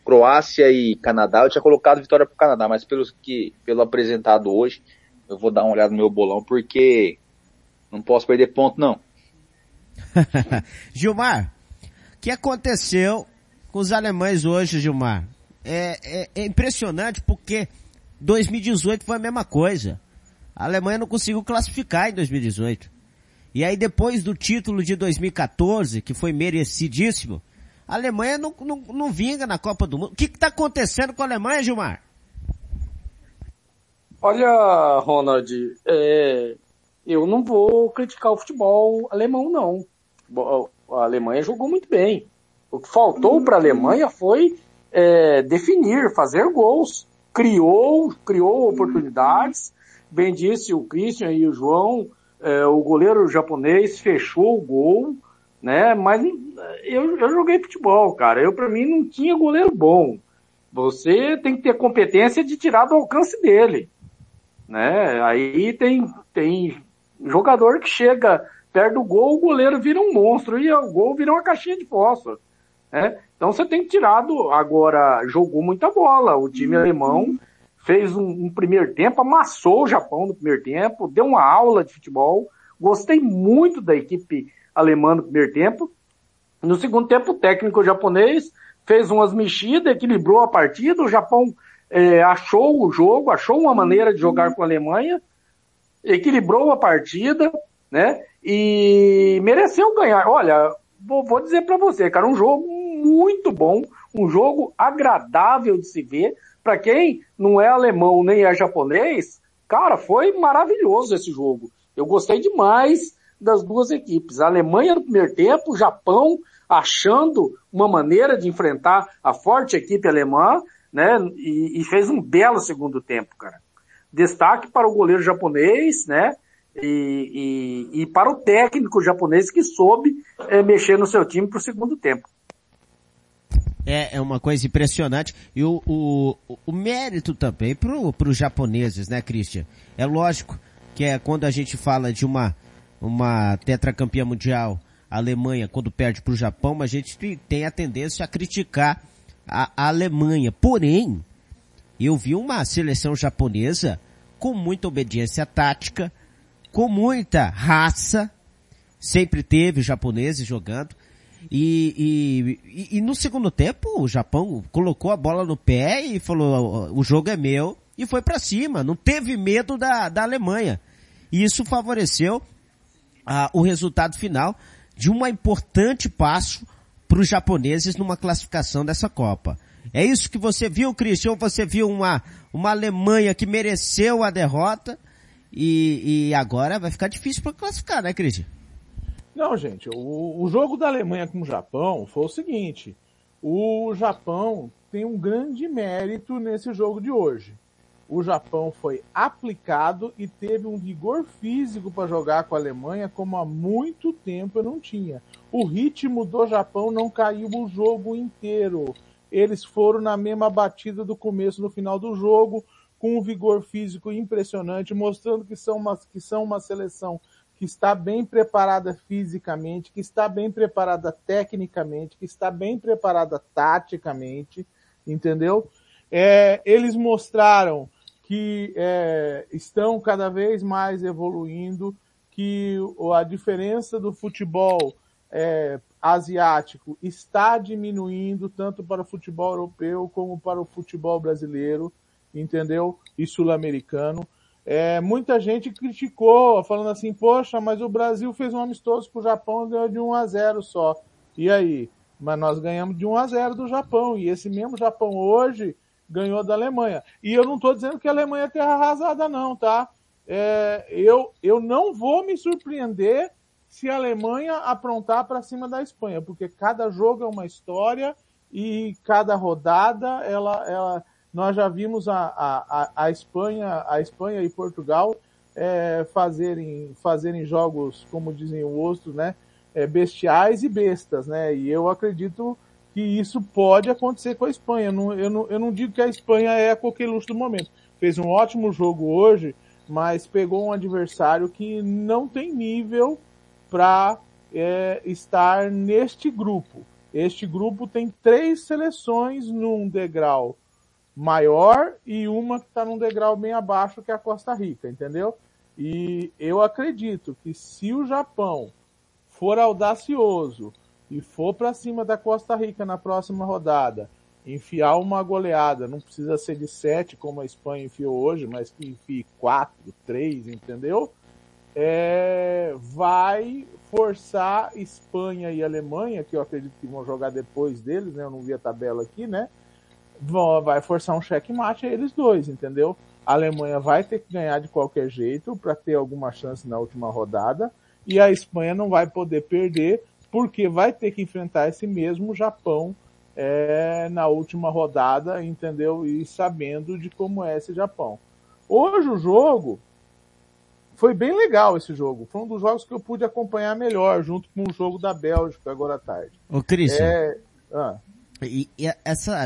K: Croácia e Canadá, eu tinha colocado vitória para o Canadá, mas pelo que pelo apresentado hoje, eu vou dar uma olhada no meu bolão porque não posso perder ponto não.
I: Gilmar, o que aconteceu com os alemães hoje, Gilmar? É, é, é, impressionante porque 2018 foi a mesma coisa. A Alemanha não conseguiu classificar em 2018. E aí depois do título de 2014, que foi merecidíssimo, a Alemanha não, não, não vinga na Copa do Mundo. O que está acontecendo com a Alemanha, Gilmar?
L: Olha, Ronald, é, eu não vou criticar o futebol alemão, não. A Alemanha jogou muito bem. O que faltou para a Alemanha foi é, definir, fazer gols. Criou, criou oportunidades. Bem disse o Christian e o João, é, o goleiro japonês fechou o gol, né? Mas eu, eu joguei futebol, cara. Eu para mim não tinha goleiro bom. Você tem que ter competência de tirar do alcance dele, né? Aí tem tem jogador que chega perto do gol, o goleiro vira um monstro e o gol vira uma caixinha de fósforo. Né? Então você tem que tirar do. Agora, jogou muita bola. O time uhum. alemão fez um, um, primeiro tempo, amassou o Japão no primeiro tempo, deu uma aula de futebol. Gostei muito da equipe alemã no primeiro tempo. No segundo tempo, o técnico japonês fez umas mexidas, equilibrou a partida. O Japão é, achou o jogo, achou uma maneira de jogar com a Alemanha, equilibrou a partida, né? E mereceu ganhar. Olha, vou, vou dizer para você, cara, um jogo muito bom, um jogo agradável de se ver. Para quem não é alemão nem é japonês, cara, foi maravilhoso esse jogo. Eu gostei demais das duas equipes. A Alemanha no primeiro tempo, o Japão achando uma maneira de enfrentar a forte equipe alemã, né? E, e fez um belo segundo tempo, cara. Destaque para o goleiro japonês, né? E, e, e para o técnico japonês que soube é, mexer no seu time para o segundo tempo.
I: É, é uma coisa impressionante. E o, o, o mérito também para os japoneses, né, Christian? É lógico que é quando a gente fala de uma, uma tetracampeã mundial, a Alemanha, quando perde para o Japão, a gente tem a tendência a criticar a, a Alemanha. Porém, eu vi uma seleção japonesa com muita obediência tática, com muita raça, sempre teve japoneses jogando, e, e, e, no segundo tempo o Japão colocou a bola no pé e falou, o jogo é meu, e foi para cima, não teve medo da, da Alemanha. E isso favoreceu ah, o resultado final de um importante passo para os japoneses numa classificação dessa Copa. É isso que você viu, Christian? Ou você viu uma, uma Alemanha que mereceu a derrota e, e agora vai ficar difícil para classificar, né, Christian?
J: Não, gente, o, o jogo da Alemanha com o Japão foi o seguinte: o Japão tem um grande mérito nesse jogo de hoje. O Japão foi aplicado e teve um vigor físico para jogar com a Alemanha como há muito tempo eu não tinha. O ritmo do Japão não caiu o jogo inteiro. Eles foram na mesma batida do começo no final do jogo, com um vigor físico impressionante, mostrando que são uma, que são uma seleção que está bem preparada fisicamente, que está bem preparada tecnicamente, que está bem preparada taticamente, entendeu? É, eles mostraram que é, estão cada vez mais evoluindo, que a diferença do futebol é, asiático está diminuindo tanto para o futebol europeu como para o futebol brasileiro, entendeu? E sul-americano. É, muita gente criticou, falando assim, poxa, mas o Brasil fez um amistoso com o Japão ganhou de 1 a 0 só. E aí? Mas nós ganhamos de 1 a 0 do Japão. E esse mesmo Japão hoje ganhou da Alemanha. E eu não estou dizendo que a Alemanha é terra arrasada, não, tá? É, eu, eu não vou me surpreender se a Alemanha aprontar para cima da Espanha, porque cada jogo é uma história e cada rodada ela, ela nós já vimos a, a, a Espanha, a Espanha e Portugal é, fazerem, fazerem jogos, como dizem o outros, né, é, bestiais e bestas, né? E eu acredito que isso pode acontecer com a Espanha. Eu não, eu não, eu não digo que a Espanha é a coqueluche do momento. Fez um ótimo jogo hoje, mas pegou um adversário que não tem nível para é, estar neste grupo. Este grupo tem três seleções num degrau maior e uma que está num degrau bem abaixo, que é a Costa Rica, entendeu? E eu acredito que se o Japão for audacioso e for para cima da Costa Rica na próxima rodada, enfiar uma goleada, não precisa ser de sete como a Espanha enfiou hoje, mas que enfie quatro, três, entendeu? é, vai forçar Espanha e Alemanha, que eu acredito que vão jogar depois deles, né? Eu não vi a tabela aqui, né? Vão, vai forçar um checkmate a eles dois, entendeu? A Alemanha vai ter que ganhar de qualquer jeito para ter alguma chance na última rodada e a Espanha não vai poder perder porque vai ter que enfrentar esse mesmo Japão é, na última rodada, entendeu? E sabendo de como é esse Japão. Hoje o jogo foi bem legal esse jogo. Foi um dos jogos que eu pude acompanhar melhor, junto com o jogo da Bélgica agora à tarde.
I: Ô, Cristian. É... Ah. E, e essa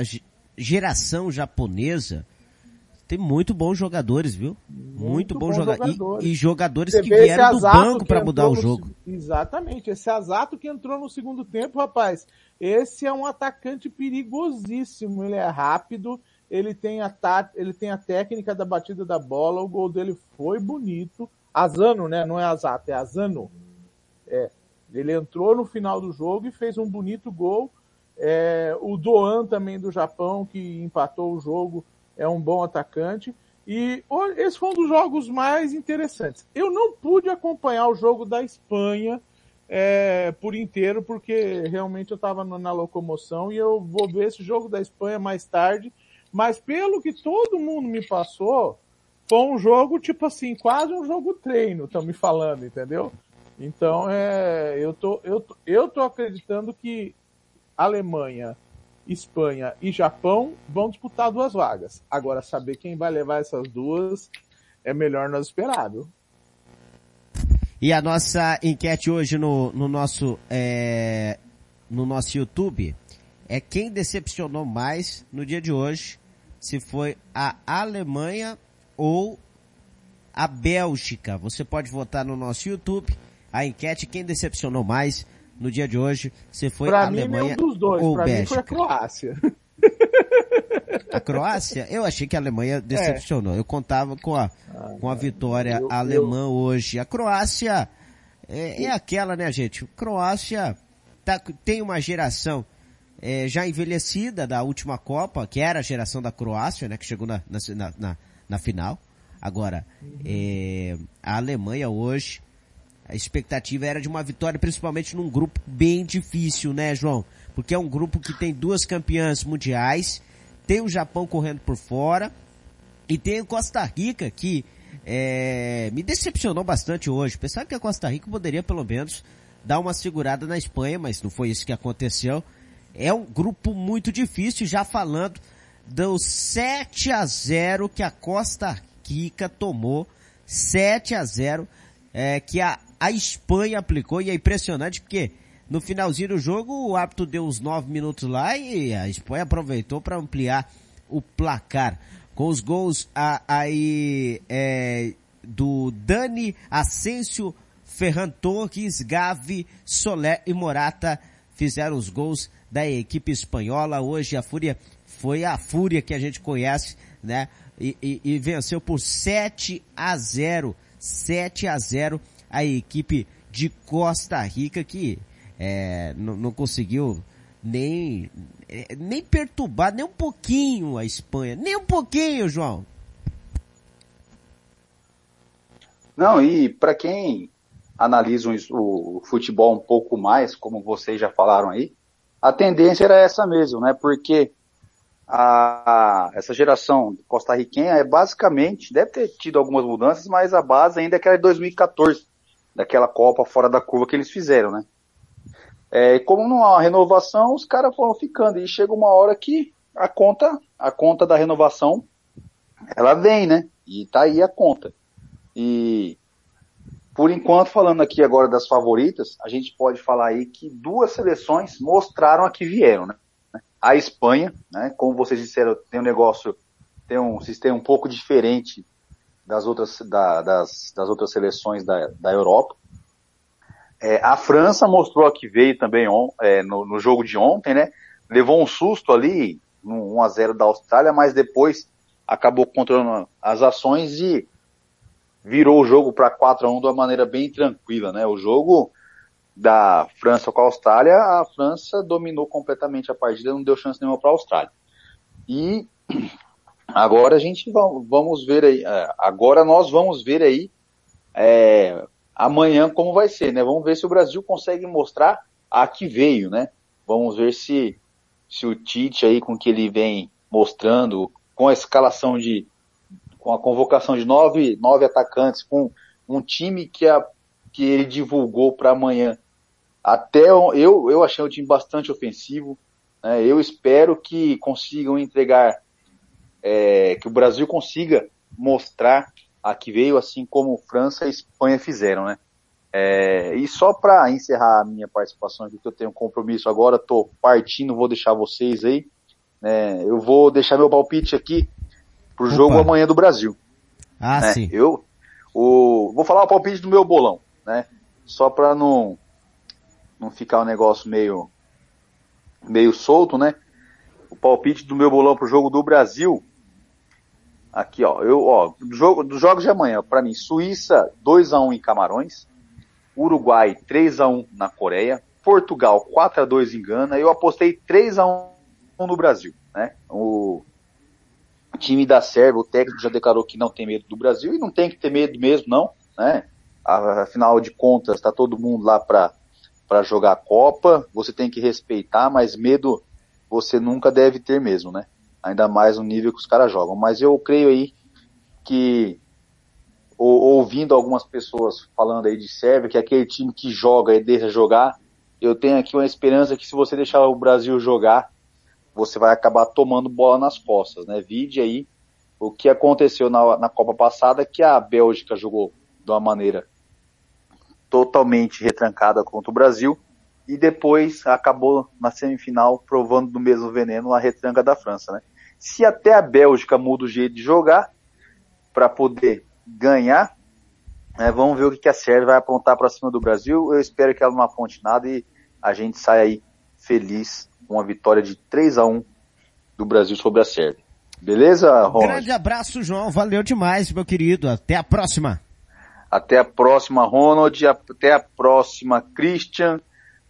I: geração japonesa tem muito bons jogadores, viu? Muito, muito bons joga jogadores. E, e jogadores Você que vieram do banco para mudar o jogo.
J: Exatamente. Esse Azato que entrou no segundo tempo, rapaz. Esse é um atacante perigosíssimo. Ele é rápido, ele tem a, ele tem a técnica da batida da bola, o gol dele foi bonito. Azano, né? Não é Azato, é Azano. É. Ele entrou no final do jogo e fez um bonito gol. É, o Doan também do Japão, que empatou o jogo, é um bom atacante. E esse foi um dos jogos mais interessantes. Eu não pude acompanhar o jogo da Espanha é, por inteiro, porque realmente eu estava na locomoção e eu vou ver esse jogo da Espanha mais tarde. Mas pelo que todo mundo me passou, foi um jogo tipo assim, quase um jogo treino, estão me falando, entendeu? Então é, eu tô, eu, eu tô acreditando que Alemanha Espanha e Japão vão disputar duas vagas. Agora, saber quem vai levar essas duas é melhor nós esperar?
I: E a nossa enquete hoje no, no nosso é, no nosso YouTube é quem decepcionou mais no dia de hoje, se foi a Alemanha ou a Bélgica. Você pode votar no nosso YouTube a enquete quem decepcionou mais no dia de hoje, você foi
J: pra
I: a Alemanha
J: mim, dos dois.
I: ou
J: pra
I: Bélgica?
J: Mim foi a Croácia.
I: A Croácia? Eu achei que a Alemanha decepcionou. É. Eu contava com a, ah, com a vitória eu, alemã eu... hoje. A Croácia é, é, aquela, né, gente? Croácia tá, tem uma geração é, já envelhecida da última Copa, que era a geração da Croácia, né, que chegou na, na, na, na final. Agora, uhum. é, a Alemanha hoje a expectativa era de uma vitória, principalmente num grupo bem difícil, né, João? Porque é um grupo que tem duas campeãs mundiais, tem o Japão correndo por fora e tem o Costa Rica que é, me decepcionou bastante hoje. Pensava que a Costa Rica poderia pelo menos dar uma segurada na Espanha, mas não foi isso que aconteceu. É um grupo muito difícil, já falando do 7 a 0 que a Costa Rica tomou, 7 a 0 é, que a a Espanha aplicou e é impressionante porque no finalzinho do jogo o árbitro deu uns nove minutos lá e a Espanha aproveitou para ampliar o placar com os gols aí é, do Dani Asensio, Ferran Torres, Gavi, Soler e Morata fizeram os gols da equipe espanhola. Hoje a Fúria foi a Fúria que a gente conhece, né? E, e, e venceu por 7 a 0. 7 a 0 a equipe de Costa Rica que é, não, conseguiu nem, é, nem perturbar nem um pouquinho a Espanha. Nem um pouquinho, João.
K: Não, e para quem analisa o, o futebol um pouco mais, como vocês já falaram aí, a tendência era essa mesmo, né? Porque a, essa geração costarriquenha é basicamente, deve ter tido algumas mudanças, mas a base ainda é aquela de 2014 daquela Copa fora da curva que eles fizeram, né? É, e como não há renovação, os caras foram ficando. E chega uma hora que a conta, a conta da renovação, ela vem, né? E tá aí a conta. E por enquanto, falando aqui agora das favoritas, a gente pode falar aí que duas seleções mostraram a que vieram, né? A Espanha, né? Como vocês disseram, tem um negócio, tem um sistema um pouco diferente das outras, da, das, das outras seleções da, da Europa. É, a França mostrou que veio também on, é, no, no, jogo de ontem, né? Levou um susto ali, no 1 a 0 da Austrália, mas depois acabou controlando as ações e virou o jogo para 4 a 1 de uma maneira bem tranquila, né? O jogo da França com a Austrália, a França dominou completamente a partida, não deu chance nenhuma para a Austrália. E Agora a gente vamos ver aí, é, agora nós vamos ver aí é, amanhã como vai ser, né? Vamos ver se o Brasil consegue mostrar a que veio, né? Vamos ver se, se o Tite aí com que ele vem mostrando, com a escalação de, com a convocação de nove, nove atacantes, com um time que, a, que ele divulgou para amanhã. Até eu, eu achei o time bastante ofensivo. Né? Eu espero que consigam entregar, é, que o Brasil consiga mostrar a que veio, assim como França e Espanha fizeram, né? É, e só para encerrar a minha participação aqui, que eu tenho um compromisso agora, estou partindo, vou deixar vocês aí. Né? Eu vou deixar meu palpite aqui pro Opa. jogo amanhã do Brasil.
I: Ah,
K: né?
I: sim.
K: Eu o, vou falar o palpite do meu bolão, né? Só para não não ficar um negócio meio meio solto, né? O palpite do meu bolão pro jogo do Brasil Aqui, ó, eu, ó, do jogo, dos jogos de amanhã, para mim, Suíça 2 a 1 em Camarões, Uruguai 3 a 1 na Coreia, Portugal 4 a 2 em Gana, eu apostei 3 a 1 no Brasil, né? O time da Sérvia, o técnico já declarou que não tem medo do Brasil e não tem que ter medo mesmo, não, né? Afinal de contas, está todo mundo lá para para jogar a Copa, você tem que respeitar, mas medo você nunca deve ter mesmo, né? ainda mais no nível que os caras jogam. Mas eu creio aí que ou, ouvindo algumas pessoas falando aí de Sérvia, que é aquele time que joga e deixa jogar, eu tenho aqui uma esperança que se você deixar o Brasil jogar, você vai acabar tomando bola nas costas, né? Vide aí o que aconteceu na, na Copa passada, que a Bélgica jogou de uma maneira totalmente retrancada contra o Brasil, e depois acabou na semifinal provando do mesmo veneno a retranca da França, né? Se até a Bélgica muda o jeito de jogar para poder ganhar, né, vamos ver o que, que a Sérvia vai apontar para cima do Brasil. Eu espero que ela não aponte nada e a gente saia aí feliz com uma vitória de 3 a 1 do Brasil sobre a Sérvia. Beleza, Ronald?
I: Grande abraço, João. Valeu demais, meu querido. Até a próxima.
K: Até a próxima, Ronald. Até a próxima, Christian.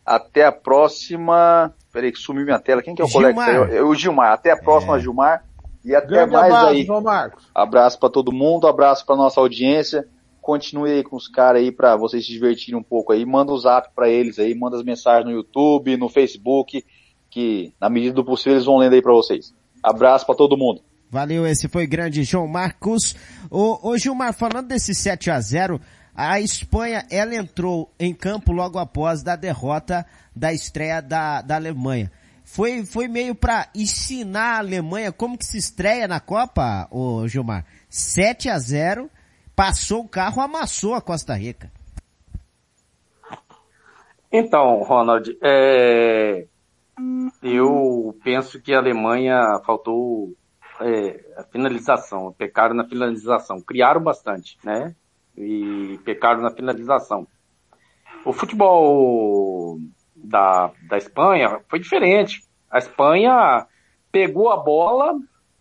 K: Até a próxima. Peraí que sumiu minha tela. Quem que é o Gilmar. colega? É o Gilmar. Até a próxima, é. Gilmar. E até Grande mais abraço, aí.
J: João Marcos.
K: Abraço para todo mundo, abraço para nossa audiência. Continue aí com os caras aí para vocês se divertirem um pouco aí. Manda o zap para eles aí, manda as mensagens no YouTube, no Facebook, que na medida do possível eles vão lendo aí para vocês. Abraço para todo mundo.
I: Valeu, esse foi grande João Marcos. Ô, ô Gilmar, falando desse 7 a 0 a Espanha, ela entrou em campo logo após da derrota da estreia da, da Alemanha. Foi, foi meio para ensinar a Alemanha como que se estreia na Copa, ô Gilmar. 7 a 0 passou o carro, amassou a Costa Rica.
L: Então, Ronald, é... eu penso que a Alemanha faltou é, a finalização, pecaram na finalização, criaram bastante, né? E pecaram na finalização. O futebol da, da Espanha foi diferente. A Espanha pegou a bola,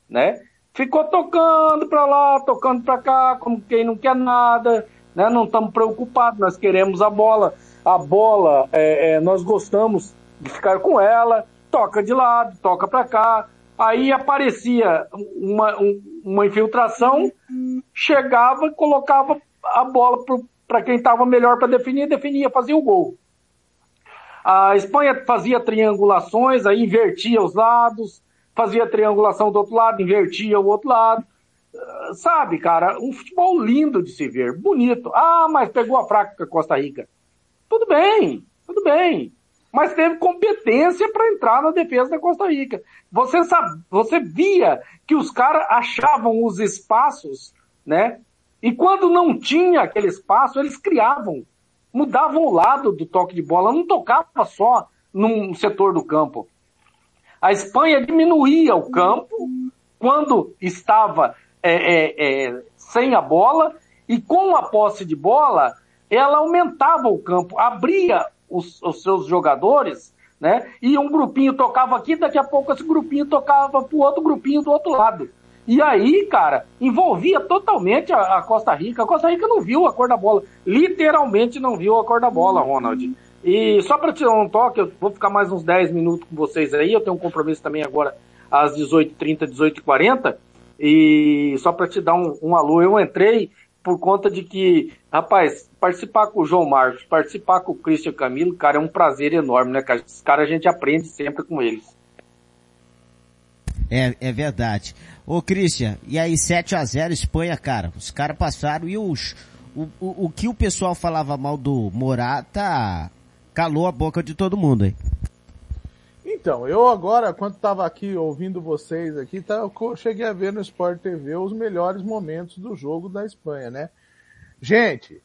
L: né? Ficou tocando para lá, tocando para cá, como quem não quer nada, né? Não estamos preocupados, nós queremos a bola. A bola, é, é, nós gostamos de ficar com ela, toca de lado, toca para cá. Aí aparecia uma, um, uma infiltração, chegava, colocava a bola para quem estava melhor para definir, definia, fazia o gol. A Espanha fazia triangulações, aí invertia os lados, fazia triangulação do outro lado, invertia o outro lado. Uh, sabe, cara, um futebol lindo de se ver, bonito. Ah, mas pegou a fraca Costa Rica. Tudo bem, tudo bem. Mas teve competência para entrar na defesa da Costa Rica. Você sabe, você via que os caras achavam os espaços, né? E quando não tinha aquele espaço, eles criavam, mudavam o lado do toque de bola, não tocava só num setor do campo. A Espanha diminuía o campo quando estava é, é, é, sem a bola e com a posse de bola, ela aumentava o campo, abria os, os seus jogadores, né? E um grupinho tocava aqui, daqui a pouco esse grupinho tocava para o outro grupinho do outro lado. E aí, cara, envolvia totalmente a, a, Costa Rica. A Costa Rica não viu a cor da bola. Literalmente não viu a cor da bola, Ronald. E só para tirar um toque, eu vou ficar mais uns 10 minutos com vocês aí. Eu tenho um compromisso também agora às 18h30, 18h40. E só para te dar um, um alô, eu entrei por conta de que, rapaz, participar com o João Marcos, participar com o Christian Camilo, cara, é um prazer enorme, né, cara? Esses caras a gente aprende sempre com eles.
I: É, é verdade. Ô, Christian, e aí 7 a 0 Espanha, cara. Os caras passaram e os, o, o, o que o pessoal falava mal do Morata calou a boca de todo mundo, hein?
J: Então, eu agora, quando estava aqui ouvindo vocês aqui, tá, eu cheguei a ver no Sport TV os melhores momentos do jogo da Espanha, né? Gente,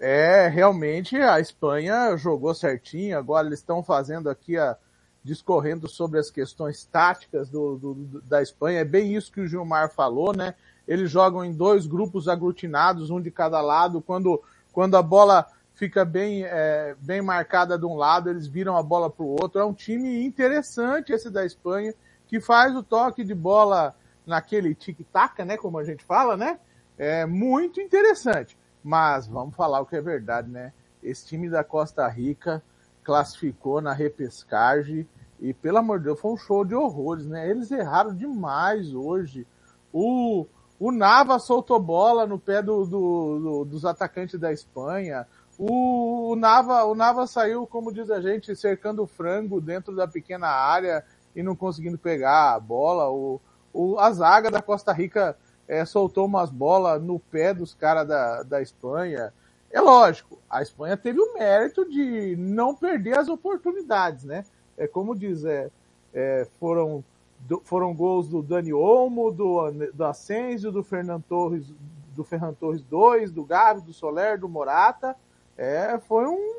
J: é realmente a Espanha jogou certinho, agora eles estão fazendo aqui a, discorrendo sobre as questões táticas do, do, da Espanha. É bem isso que o Gilmar falou, né? Eles jogam em dois grupos aglutinados, um de cada lado. Quando, quando a bola fica bem, é, bem marcada de um lado, eles viram a bola para o outro. É um time interessante esse da Espanha, que faz o toque de bola naquele tic-tac, né? Como a gente fala, né? É muito interessante. Mas vamos falar o que é verdade, né? Esse time da Costa Rica classificou na repescagem e, pelo amor de Deus, foi um show de horrores, né? Eles erraram demais hoje. O, o Nava soltou bola no pé do, do, do, dos atacantes da Espanha. O, o, Nava, o Nava saiu, como diz a gente, cercando o frango dentro da pequena área e não conseguindo pegar a bola. O, o, a zaga da Costa Rica é, soltou umas bolas no pé dos caras da, da Espanha. É lógico, a Espanha teve o mérito de não perder as oportunidades, né? É como diz, é, é foram, do, foram gols do Dani Olmo, do, do Asensio, do Fernando Torres, do Ferran Torres 2, do Gabi, do Soler, do Morata. É, foi um,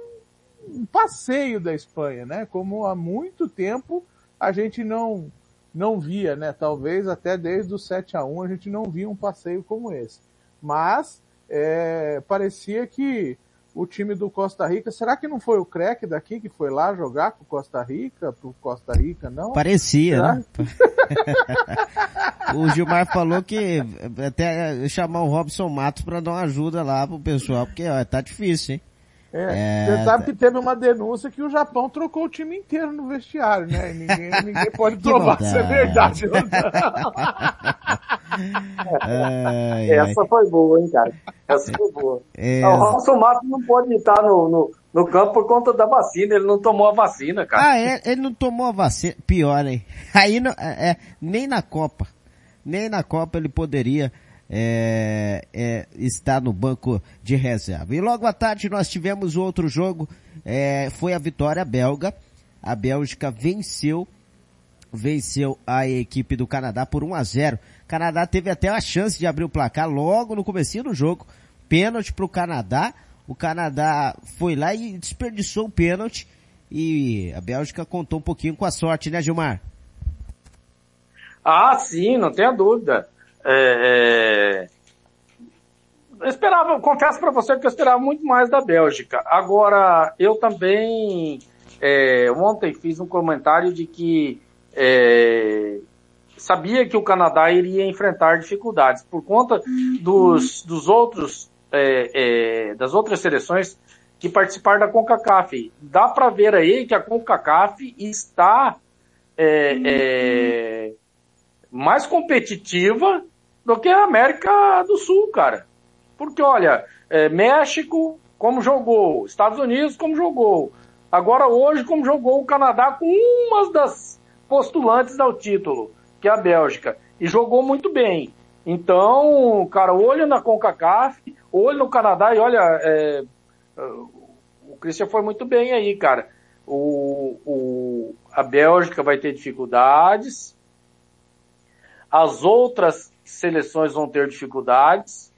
J: um passeio da Espanha, né? Como há muito tempo a gente não não via, né? Talvez até desde o 7 a 1 a gente não via um passeio como esse. Mas é, parecia que o time do Costa Rica, será que não foi o Crack daqui que foi lá jogar com Costa Rica, pro Costa Rica, não?
I: Parecia, será? né? o Gilmar falou que até chamar o Robson Matos para dar uma ajuda lá pro pessoal, porque ó, tá difícil, hein?
J: É, é, você sabe tá. que teve uma denúncia que o Japão trocou o time inteiro no vestiário, né? E ninguém, ninguém pode provar se é verdade ou não.
L: ai, Essa ai. foi boa, hein, cara? Essa foi boa. É... O Robson Matos não pode estar no, no, no, campo por conta da vacina, ele não tomou a vacina, cara.
I: Ah, é? Ele não tomou a vacina. Pior, hein? Aí não, é, é nem na Copa. Nem na Copa ele poderia é, é, está no banco de reserva. E logo à tarde nós tivemos outro jogo, é, foi a vitória belga. A Bélgica venceu, venceu a equipe do Canadá por 1 a 0. O Canadá teve até a chance de abrir o placar logo no começo do jogo. Pênalti para o Canadá. O Canadá foi lá e desperdiçou o pênalti. E a Bélgica contou um pouquinho com a sorte, né, Gilmar?
L: Ah, sim, não tenha dúvida. É, é... Eu esperava, confesso para você que eu esperava muito mais da Bélgica. Agora, eu também é, ontem fiz um comentário de que é, sabia que o Canadá iria enfrentar dificuldades por conta dos, dos outros é, é, das outras seleções que participaram da CONCACAF. Dá para ver aí que a CONCACAF está é, é, mais competitiva do que a América do Sul, cara. Porque, olha, é, México, como jogou, Estados Unidos, como jogou. Agora, hoje, como jogou o Canadá com uma das postulantes ao título, que é a Bélgica. E jogou muito bem. Então, cara, olho na CONCACAF, olho no Canadá e olha, é, o Christian foi muito bem aí, cara. O, o, a Bélgica vai ter dificuldades. As outras seleções vão ter dificuldades,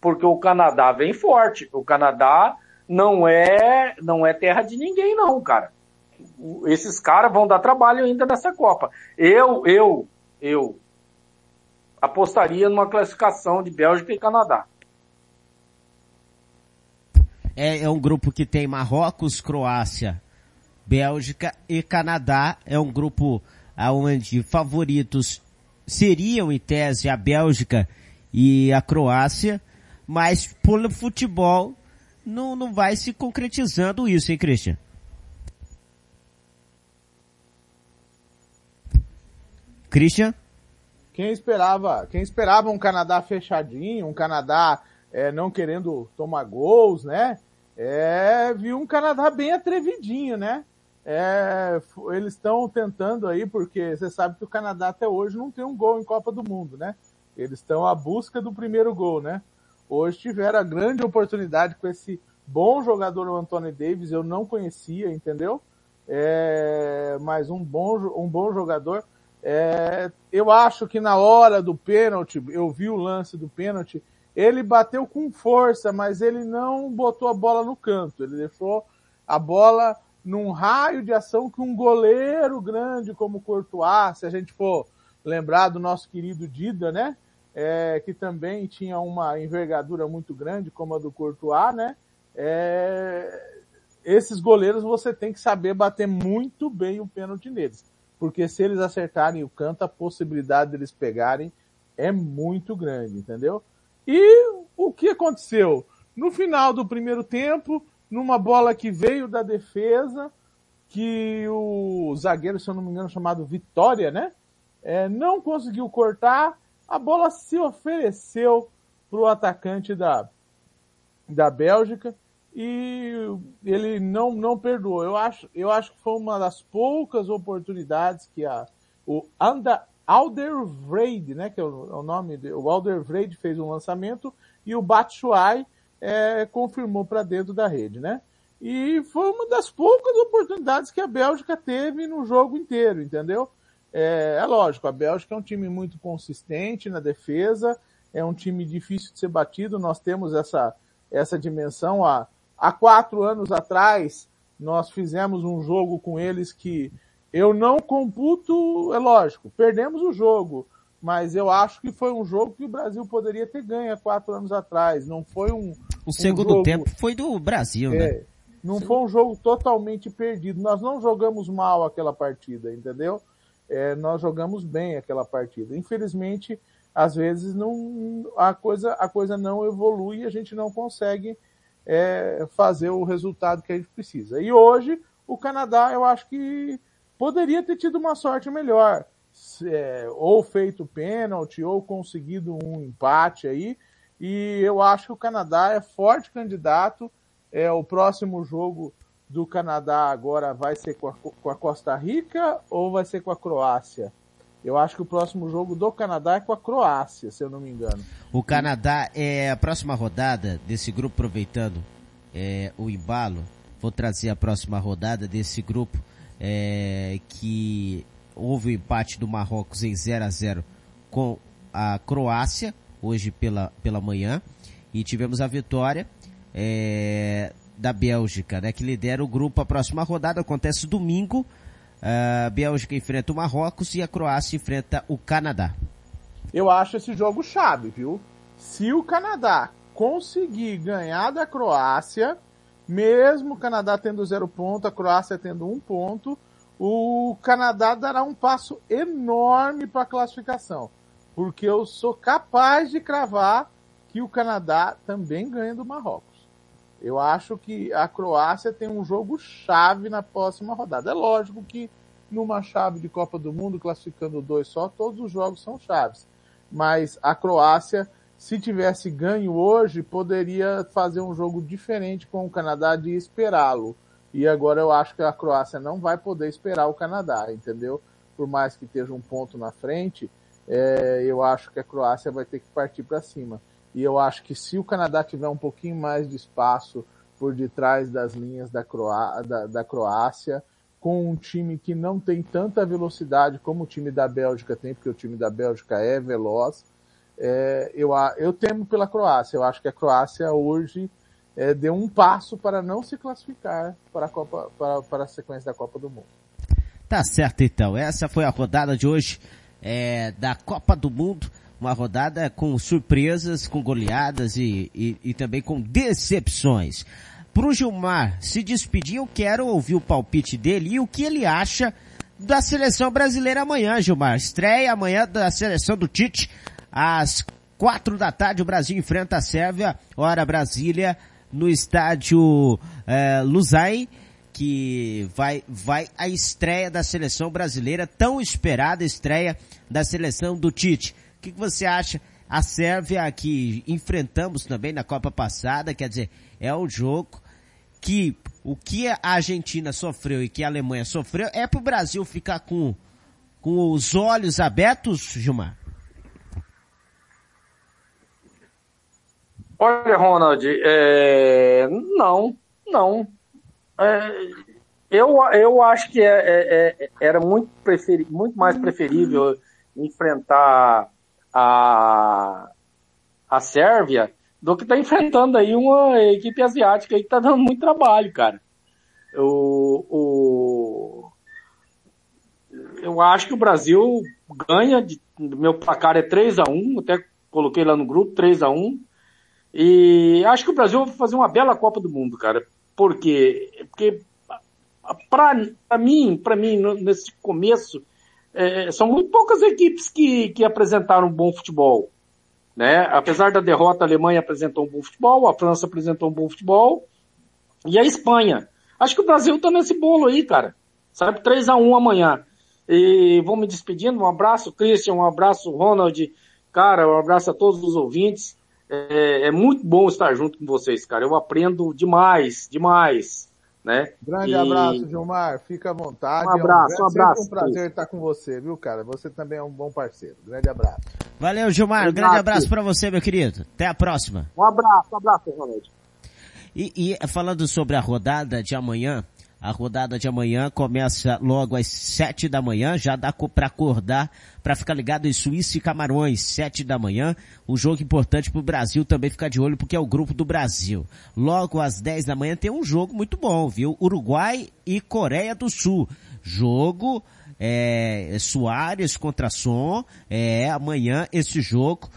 L: porque o Canadá vem forte. O Canadá não é, não é terra de ninguém não, cara. Esses caras vão dar trabalho ainda nessa Copa. Eu, eu, eu apostaria numa classificação de Bélgica e Canadá.
I: É, é um grupo que tem Marrocos, Croácia, Bélgica e Canadá. É um grupo onde favoritos seriam em tese a Bélgica e a Croácia, mas pelo futebol não, não vai se concretizando isso, hein, Christian? Christian?
J: Quem esperava, quem esperava um Canadá fechadinho, um Canadá é, não querendo tomar gols, né? É, viu um Canadá bem atrevidinho, né? É, eles estão tentando aí, porque você sabe que o Canadá até hoje não tem um gol em Copa do Mundo, né? Eles estão à busca do primeiro gol, né? Hoje tiveram a grande oportunidade com esse bom jogador, o Anthony Davis, eu não conhecia, entendeu? É, mas um bom, um bom jogador. É, eu acho que na hora do pênalti, eu vi o lance do pênalti, ele bateu com força, mas ele não botou a bola no canto. Ele deixou a bola num raio de ação que um goleiro grande como Courtois, se a gente for lembrar do nosso querido Dida, né? É, que também tinha uma envergadura muito grande, como a do Courtois, né? É, esses goleiros você tem que saber bater muito bem o pênalti neles. Porque se eles acertarem o canto, a possibilidade deles pegarem é muito grande, entendeu? E o que aconteceu? No final do primeiro tempo, numa bola que veio da defesa, que o zagueiro, se eu não me engano, chamado Vitória, né? É, não conseguiu cortar, a bola se ofereceu para o atacante da, da Bélgica e ele não, não perdoou. Eu acho, eu acho que foi uma das poucas oportunidades que a, o Anda, Alderweireld, né, que é o, é o nome, de, o Alderweireld fez um lançamento e o Batshuayi é, confirmou para dentro da rede, né? E foi uma das poucas oportunidades que a Bélgica teve no jogo inteiro, entendeu? É, é, lógico, a Bélgica é um time muito consistente na defesa, é um time difícil de ser batido, nós temos essa, essa dimensão. Há, há quatro anos atrás, nós fizemos um jogo com eles que eu não computo, é lógico, perdemos o jogo, mas eu acho que foi um jogo que o Brasil poderia ter ganho há quatro anos atrás. Não foi um.
I: O segundo jogo, tempo foi do Brasil, né? é, né?
J: Não Sim. foi um jogo totalmente perdido. Nós não jogamos mal aquela partida, entendeu? É, nós jogamos bem aquela partida. Infelizmente, às vezes não a coisa a coisa não evolui e a gente não consegue é, fazer o resultado que a gente precisa. E hoje o Canadá, eu acho que poderia ter tido uma sorte melhor é, ou feito pênalti ou conseguido um empate aí. E eu acho que o Canadá é forte candidato. É o próximo jogo do Canadá agora vai ser com a, com a Costa Rica ou vai ser com a Croácia? Eu acho que o próximo jogo do Canadá é com a Croácia, se eu não me engano.
I: O Canadá é a próxima rodada desse grupo, aproveitando é, o embalo. Vou trazer a próxima rodada desse grupo é, que houve o empate do Marrocos em 0 a 0 com a Croácia, hoje pela, pela manhã, e tivemos a vitória é, da Bélgica, né, que lidera o grupo. A próxima rodada acontece domingo. A Bélgica enfrenta o Marrocos e a Croácia enfrenta o Canadá.
J: Eu acho esse jogo chave, viu? Se o Canadá conseguir ganhar da Croácia, mesmo o Canadá tendo zero ponto, a Croácia tendo um ponto, o Canadá dará um passo enorme para a classificação, porque eu sou capaz de cravar que o Canadá também ganha do Marrocos. Eu acho que a Croácia tem um jogo chave na próxima rodada. É lógico que numa chave de Copa do Mundo, classificando dois só, todos os jogos são chaves. Mas a Croácia, se tivesse ganho hoje, poderia fazer um jogo diferente com o Canadá de esperá-lo. E agora eu acho que a Croácia não vai poder esperar o Canadá, entendeu? Por mais que esteja um ponto na frente, é, eu acho que a Croácia vai ter que partir para cima. E eu acho que se o Canadá tiver um pouquinho mais de espaço por detrás das linhas da, Croá da, da Croácia, com um time que não tem tanta velocidade como o time da Bélgica tem, porque o time da Bélgica é veloz, é, eu, eu temo pela Croácia. Eu acho que a Croácia hoje é, deu um passo para não se classificar para a, Copa, para, para a sequência da Copa do Mundo.
I: Tá certo então. Essa foi a rodada de hoje é, da Copa do Mundo. Uma rodada com surpresas, com goleadas e, e, e também com decepções. Pro Gilmar se despedir, eu quero ouvir o palpite dele e o que ele acha da seleção brasileira amanhã, Gilmar. Estreia amanhã da seleção do Tite às quatro da tarde. O Brasil enfrenta a Sérvia, hora Brasília, no estádio é, Luzai, que vai, vai a estreia da seleção brasileira, tão esperada estreia da seleção do Tite. O que, que você acha a Sérvia que enfrentamos também na Copa passada, quer dizer, é um jogo que o que a Argentina sofreu e que a Alemanha sofreu é para o Brasil ficar com, com os olhos abertos, Gilmar?
L: Olha, Ronald, é... não, não. É... Eu, eu acho que é, é, é era muito, muito mais preferível enfrentar a, a Sérvia do que tá enfrentando aí uma equipe asiática aí que tá dando muito trabalho, cara. O, o, eu acho que o Brasil ganha, de, meu placar é 3 a 1 até coloquei lá no grupo, 3 a 1 e acho que o Brasil vai fazer uma bela Copa do Mundo, cara. Por quê? Porque para mim, para mim, nesse começo, é, são muito poucas equipes que, que apresentaram bom futebol. Né? Apesar da derrota, a Alemanha apresentou um bom futebol, a França apresentou um bom futebol, e a Espanha. Acho que o Brasil tá nesse bolo aí, cara. Sabe, 3 a 1 amanhã. E vou me despedindo, um abraço, Christian, um abraço, Ronald, cara, um abraço a todos os ouvintes. É, é muito bom estar junto com vocês, cara. Eu aprendo demais, demais né?
J: Grande e... abraço, Gilmar. Fica à vontade.
L: Um abraço,
J: é um,
L: um abraço.
J: É um prazer estar com você, viu, cara? Você também é um bom parceiro. Grande abraço.
I: Valeu, Gilmar. Um grande abraço para você, meu querido. Até a próxima.
L: Um abraço, um abraço, Ronald.
I: E, e falando sobre a rodada de amanhã, a rodada de amanhã começa logo às sete da manhã, já dá para acordar para ficar ligado em Suíça e Camarões, sete da manhã. Um jogo importante para o Brasil também ficar de olho porque é o grupo do Brasil. Logo às dez da manhã tem um jogo muito bom, viu? Uruguai e Coreia do Sul. Jogo é, Soares contra Som, é amanhã esse jogo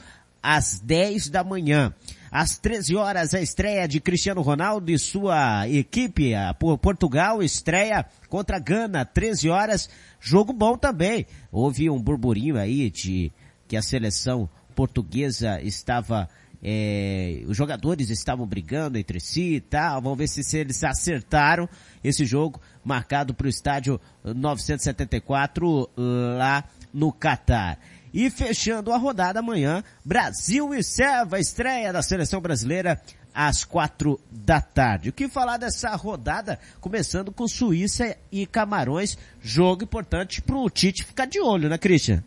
I: às dez da manhã. Às 13 horas, a estreia de Cristiano Ronaldo e sua equipe, a Portugal, estreia contra Gana, 13 horas, jogo bom também. Houve um burburinho aí de que a seleção portuguesa estava é, os jogadores estavam brigando entre si e tal. Vamos ver se, se eles acertaram esse jogo marcado para o estádio 974 lá no Catar. E fechando a rodada amanhã, Brasil e Serva, estreia da seleção brasileira às quatro da tarde. O que falar dessa rodada, começando com Suíça e Camarões, jogo importante para o Tite ficar de olho, né, Christian?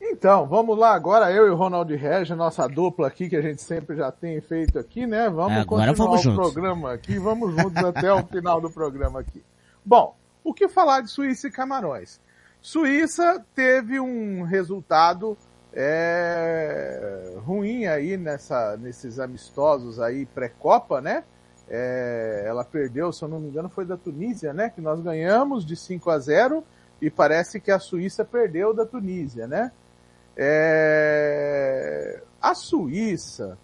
J: Então, vamos lá agora, eu e o Ronaldo Regis, nossa dupla aqui que a gente sempre já tem feito aqui, né? Vamos é,
I: agora
J: continuar
I: vamos
J: o
I: juntos.
J: programa aqui, vamos juntos até o final do programa aqui. Bom, o que falar de Suíça e Camarões? Suíça teve um resultado é, ruim aí nessa, nesses amistosos aí pré-copa, né? É, ela perdeu, se eu não me engano, foi da Tunísia, né? Que nós ganhamos de 5 a 0 e parece que a Suíça perdeu da Tunísia, né? É, a Suíça,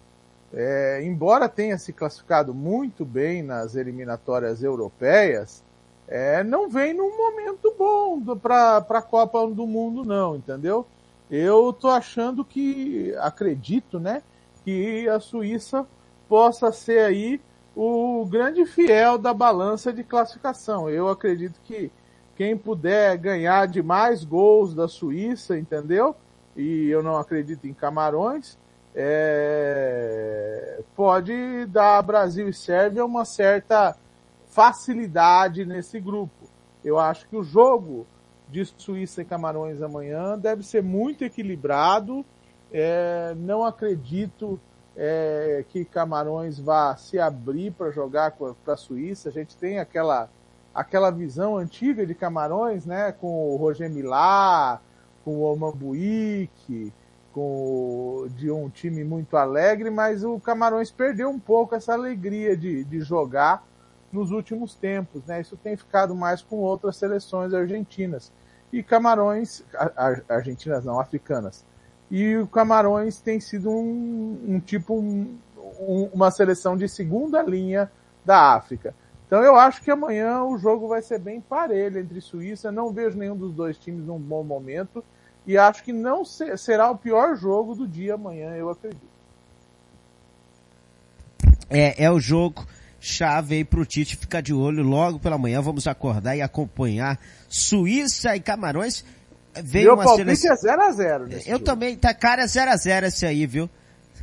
J: é, embora tenha se classificado muito bem nas eliminatórias europeias, é, não vem num momento bom para a Copa do Mundo, não, entendeu? Eu tô achando que, acredito, né, que a Suíça possa ser aí o grande fiel da balança de classificação. Eu acredito que quem puder ganhar de mais gols da Suíça, entendeu? E eu não acredito em Camarões, é, pode dar Brasil e Sérvia uma certa facilidade nesse grupo. Eu acho que o jogo de Suíça e Camarões amanhã deve ser muito equilibrado. É, não acredito é, que Camarões vá se abrir para jogar para a Suíça. A gente tem aquela aquela visão antiga de Camarões, né, com o Roger Milá, com o Omambuíque, com de um time muito alegre, mas o Camarões perdeu um pouco essa alegria de, de jogar nos últimos tempos, né? Isso tem ficado mais com outras seleções argentinas. E Camarões, ar, argentinas não, africanas. E o Camarões tem sido um, um tipo, um, um, uma seleção de segunda linha da África. Então eu acho que amanhã o jogo vai ser bem parelho entre Suíça. Não vejo nenhum dos dois times num bom momento. E acho que não será o pior jogo do dia amanhã, eu acredito.
I: É, é o jogo chave aí pro Tite ficar de olho logo pela manhã. Vamos acordar e acompanhar Suíça e Camarões. veio
J: Meu
I: uma
J: palpite
I: seleção...
J: é 0x0.
I: Eu
J: jogo.
I: também, tá cara 0x0 esse aí, viu?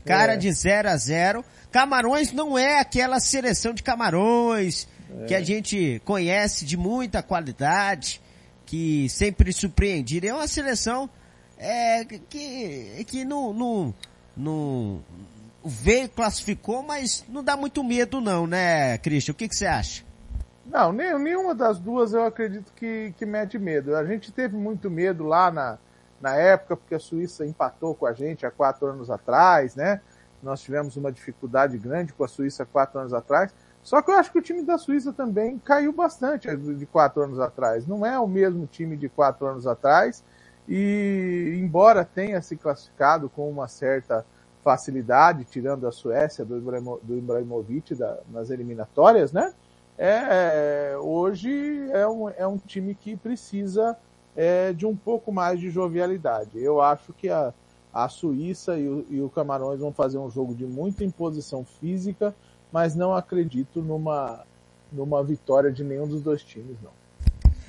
I: Cara
J: É.
I: de 0 a 0 Camarões não é aquela seleção de camarões
J: É.
I: que a gente conhece de muita qualidade, que sempre surpreendido. É uma seleção é, que, que não, não, não veio, classificou, mas não dá muito medo não, né, Christian? O que, que você acha?
J: Não, nenhuma das duas eu acredito que, que mete medo. A gente teve muito medo lá na, na época, porque a Suíça empatou com a gente há quatro anos atrás, né? Nós tivemos uma dificuldade grande com a Suíça quatro anos atrás. Só que eu acho que o time da Suíça também caiu bastante de quatro anos atrás. Não é o mesmo time de quatro anos atrás. E embora tenha se classificado com uma certa facilidade, tirando a Suécia do, Ibrahimo, do Ibrahimovic da, nas eliminatórias, né? É, hoje é um, é um time que precisa é, de um pouco mais de jovialidade. Eu acho que a, a Suíça e o, e o Camarões vão fazer um jogo de muita imposição física, mas não acredito numa, numa vitória de nenhum dos dois times, não.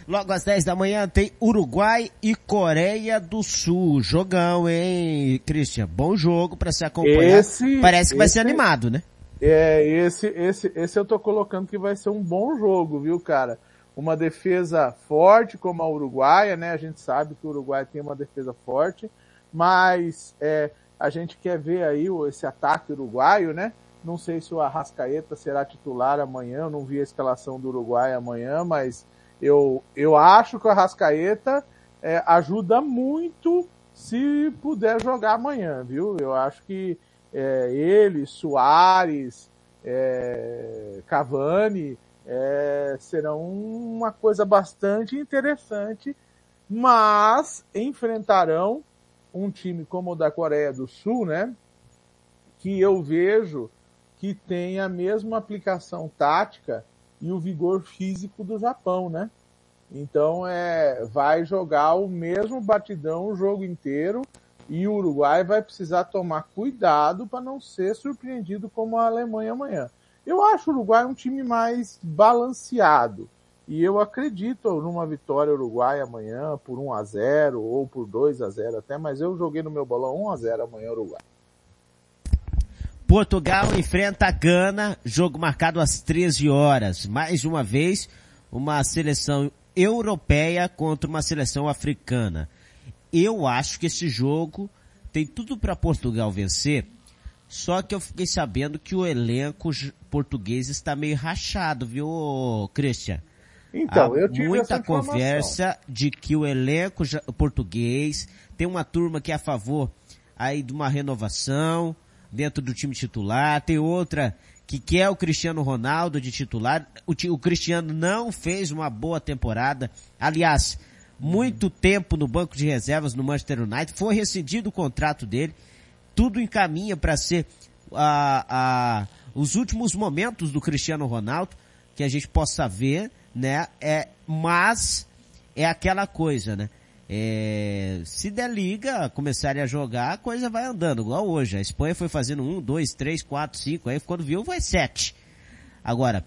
I: Logo às 10 da manhã tem Uruguai e Coreia do Sul. Jogão, hein, Christian? Bom jogo para se acompanhar.
J: Esse-
I: Parece que vai
J: esse-
I: ser animado, né?
J: É, esse, esse, esse eu tô colocando que vai ser um bom jogo, viu, cara? Uma defesa forte como a uruguaia, né? A gente sabe que o Uruguai tem uma defesa forte, mas é, a gente quer ver aí esse ataque uruguaio, né? Não sei se o Arrascaeta será titular amanhã, eu não vi a escalação do Uruguai amanhã, mas eu, eu acho que o Arrascaeta é, ajuda muito se puder jogar amanhã, viu? Eu acho que é, ele, Soares, é, Cavani é, serão uma coisa bastante interessante, mas enfrentarão um time como o da Coreia do Sul, né? Que eu vejo que tem a mesma aplicação tática e o vigor físico do Japão, né? Então é, vai jogar o mesmo batidão o jogo inteiro e o Uruguai vai precisar tomar cuidado para não ser surpreendido como a Alemanha amanhã. Eu acho o Uruguai um time mais balanceado e eu acredito numa vitória uruguaia amanhã por 1 a 0 ou por 2 a 0 até, mas eu joguei no meu bolão 1 a 0 amanhã Uruguai.
I: Portugal enfrenta a Gana, jogo marcado às 13 horas. Mais uma vez, uma seleção europeia contra uma seleção africana. Eu acho que esse jogo tem tudo para Portugal vencer, só que eu fiquei sabendo que o elenco português está meio rachado, viu, Christian?
J: Então,
I: Há
J: eu tive
I: muita conversa de que o elenco português tem uma turma que é a favor aí de uma renovação dentro do time titular, tem outra que quer o Cristiano Ronaldo de titular. O, o Cristiano não fez uma boa temporada. Aliás, muito tempo no banco de reservas no Manchester United, foi rescindido o contrato dele. Tudo encaminha para ser a, a, os últimos momentos do Cristiano Ronaldo que a gente possa ver, né? É, mas é aquela coisa, né? É, se der liga, começarem a jogar, a coisa vai andando, igual hoje. A Espanha foi fazendo um, dois, três, quatro, cinco, aí quando viu vai sete. Agora,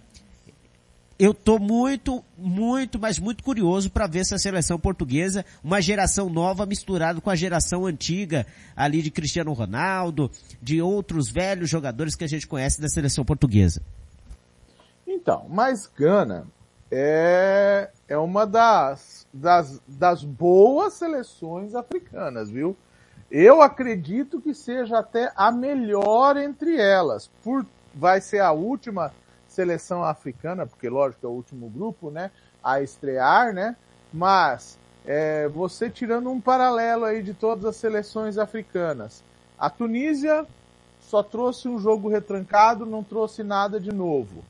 I: eu tô muito, muito, mas muito curioso para ver essa seleção portuguesa, uma geração nova misturada com a geração antiga ali de Cristiano Ronaldo, de outros velhos jogadores que a gente conhece da seleção portuguesa.
J: Então, mas Gana é, é uma das, das, das boas seleções africanas, viu? Eu acredito que seja até a melhor entre elas. Por, vai ser a última seleção africana, porque lógico é o último grupo, né? A estrear, né? Mas é, você tirando um paralelo aí de todas as seleções africanas, a Tunísia só trouxe um jogo retrancado, não trouxe nada de novo.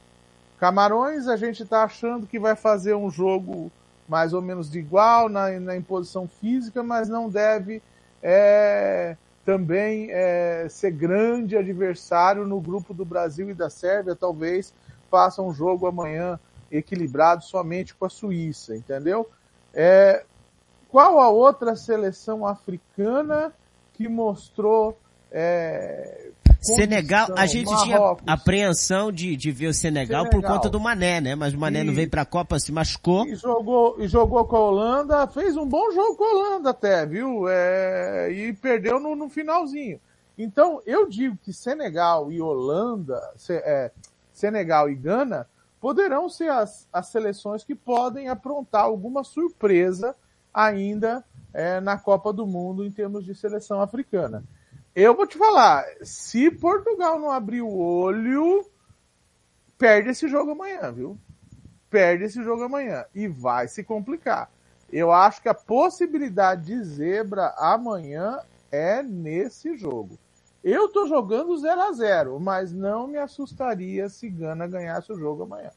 J: Camarões, a gente está achando que vai fazer um jogo mais ou menos de igual na, na imposição física, mas não deve é, também é, ser grande adversário no grupo do Brasil e da Sérvia. Talvez faça um jogo amanhã equilibrado somente com a Suíça, entendeu? É, qual a outra seleção africana que mostrou é,
I: Senegal, a gente Marrocos. tinha apreensão de, de ver o Senegal, Senegal, por conta do Mané, né? Mas o Mané e, não veio pra Copa, se machucou.
J: E jogou, e jogou com a Holanda, fez um bom jogo com a Holanda até, viu? É, e perdeu no, no finalzinho. Então, eu digo que Senegal e Holanda, é, Senegal e Gana, poderão ser as, as seleções que podem aprontar alguma surpresa ainda é, na Copa do Mundo em termos de seleção africana. Eu vou te falar, se Portugal não abrir o olho, perde esse jogo amanhã, viu? Perde esse jogo amanhã e vai se complicar. Eu acho que a possibilidade de zebra amanhã é nesse jogo. Eu tô jogando 0 a 0 mas não me assustaria se Gana ganhasse o jogo amanhã.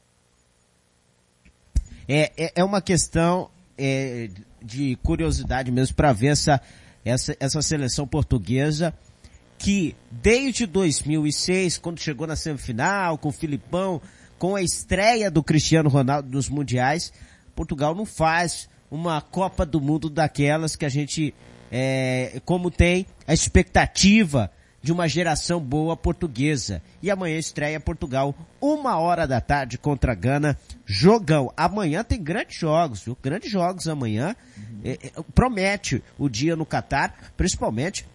I: É, é, é uma questão é, de curiosidade mesmo para ver essa, essa, essa seleção portuguesa que desde 2006, quando chegou na semifinal, com o Filipão, com a estreia do Cristiano Ronaldo nos mundiais, Portugal não faz uma Copa do Mundo daquelas que a gente, é, como tem a expectativa de uma geração boa portuguesa. E amanhã estreia Portugal, uma hora da tarde contra a Gana. Jogão. Amanhã tem grandes jogos, viu? Grandes jogos amanhã. Uhum. É, promete o dia no Catar, principalmente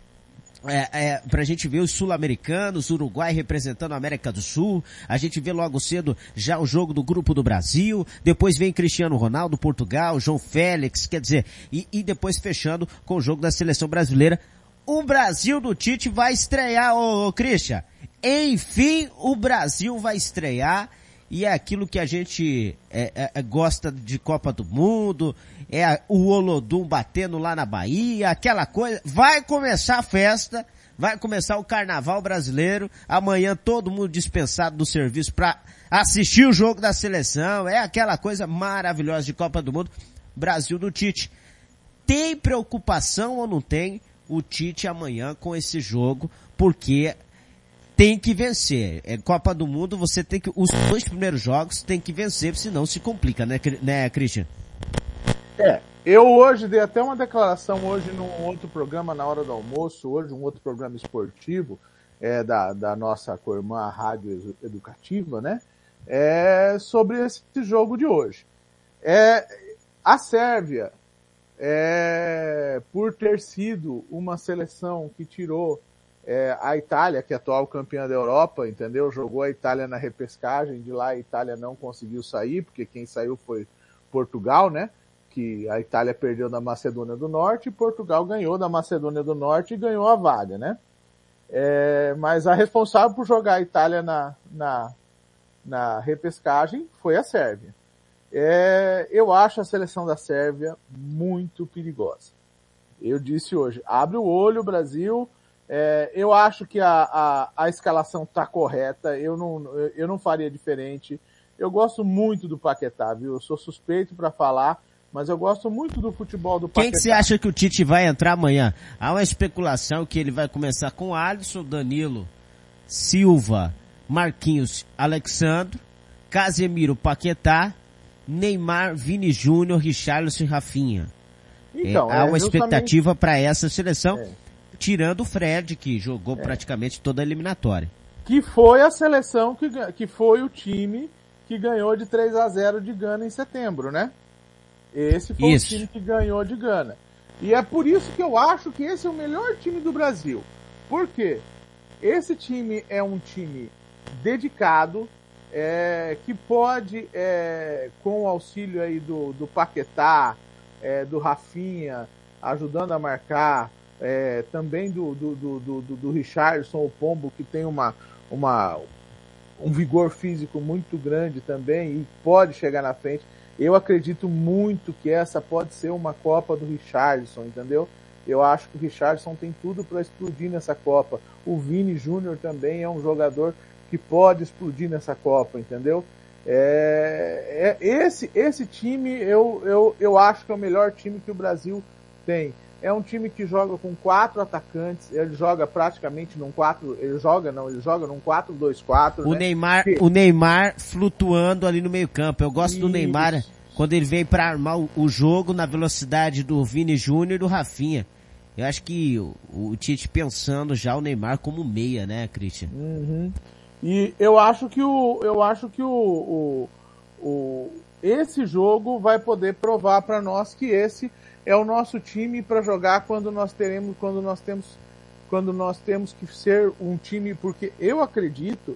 I: é, é, pra gente ver os sul-americanos, Uruguai representando a América do Sul, a gente vê logo cedo já o jogo do grupo do Brasil, depois vem Cristiano Ronaldo, Portugal, João Félix, quer dizer, e, e depois fechando com o jogo da seleção brasileira. O Brasil do Tite vai estrear, ô, ô Christian. Enfim, o Brasil vai estrear e é aquilo que a gente é, é, é gosta de Copa do Mundo, é o Olodum batendo lá na Bahia, aquela coisa. Vai começar a festa, vai começar o carnaval brasileiro. Amanhã todo mundo dispensado do serviço para assistir o jogo da seleção. É aquela coisa maravilhosa de Copa do Mundo. Brasil do Tite. Tem preocupação ou não tem o Tite amanhã com esse jogo? Porque tem que vencer. É Copa do Mundo, você tem que, os dois primeiros jogos tem que vencer, senão se complica, né, né, Christian?
J: É, eu hoje dei até uma declaração hoje num outro programa na hora do almoço, hoje um outro programa esportivo, é, da, da nossa co-irmã Rádio Educativa, né? É, sobre esse jogo de hoje. É, a Sérvia, é, por ter sido uma seleção que tirou é, a Itália, que é atual campeã da Europa, entendeu? Jogou a Itália na repescagem, de lá a Itália não conseguiu sair, porque quem saiu foi Portugal, né? Que a Itália perdeu da Macedônia do Norte e Portugal ganhou da Macedônia do Norte e ganhou a vaga, né? É, mas a responsável por jogar a Itália na, na, na repescagem foi a Sérvia. É, eu acho a seleção da Sérvia muito perigosa. Eu disse hoje, abre o olho, Brasil, é, eu acho que a, a, a escalação está correta, eu não, eu não faria diferente. Eu gosto muito do Paquetá, viu? Eu sou suspeito para falar, mas eu gosto muito do futebol do
I: Paquetá. Quem que você acha que o Tite vai entrar amanhã? Há uma especulação que ele vai começar com Alisson, Danilo, Silva, Marquinhos, Alexandre, Casemiro, Paquetá, Neymar, Vini Júnior, Richarlison e Rafinha. Então, é, há uma expectativa para essa seleção. É tirando o Fred, que jogou é. praticamente toda a eliminatória.
J: Que foi a seleção que, que foi o time que ganhou de 3 a 0 de Gana em setembro, né? Esse foi isso. o time que ganhou de Gana. E é por isso que eu acho que esse é o melhor time do Brasil. Por quê? Esse time é um time dedicado, é, que pode, é, com o auxílio aí do, do Paquetá, é, do Rafinha, ajudando a marcar, é, também do, do, do, do, do Richardson, o Pombo, que tem uma, uma, um vigor físico muito grande também e pode chegar na frente. Eu acredito muito que essa pode ser uma Copa do Richardson, entendeu? Eu acho que o Richardson tem tudo para explodir nessa Copa. O Vini Júnior também é um jogador que pode explodir nessa Copa, entendeu? É, é, esse, esse time eu, eu, eu acho que é o melhor time que o Brasil tem. É um time que joga com quatro atacantes, ele joga praticamente num 4, ele joga não, ele joga num 4-2-4.
I: O
J: né?
I: Neymar, que... o Neymar flutuando ali no meio-campo. Eu gosto Isso. do Neymar quando ele vem para armar o, o, jogo na velocidade do Vini Júnior e do Rafinha. Eu acho que o, o Tite pensando já o Neymar como meia, né, Christian?
J: Uhum. E eu acho que o, eu acho que o, o, o esse jogo vai poder provar para nós que esse é o nosso time para jogar quando nós teremos, quando nós temos, quando nós temos que ser um time, porque eu acredito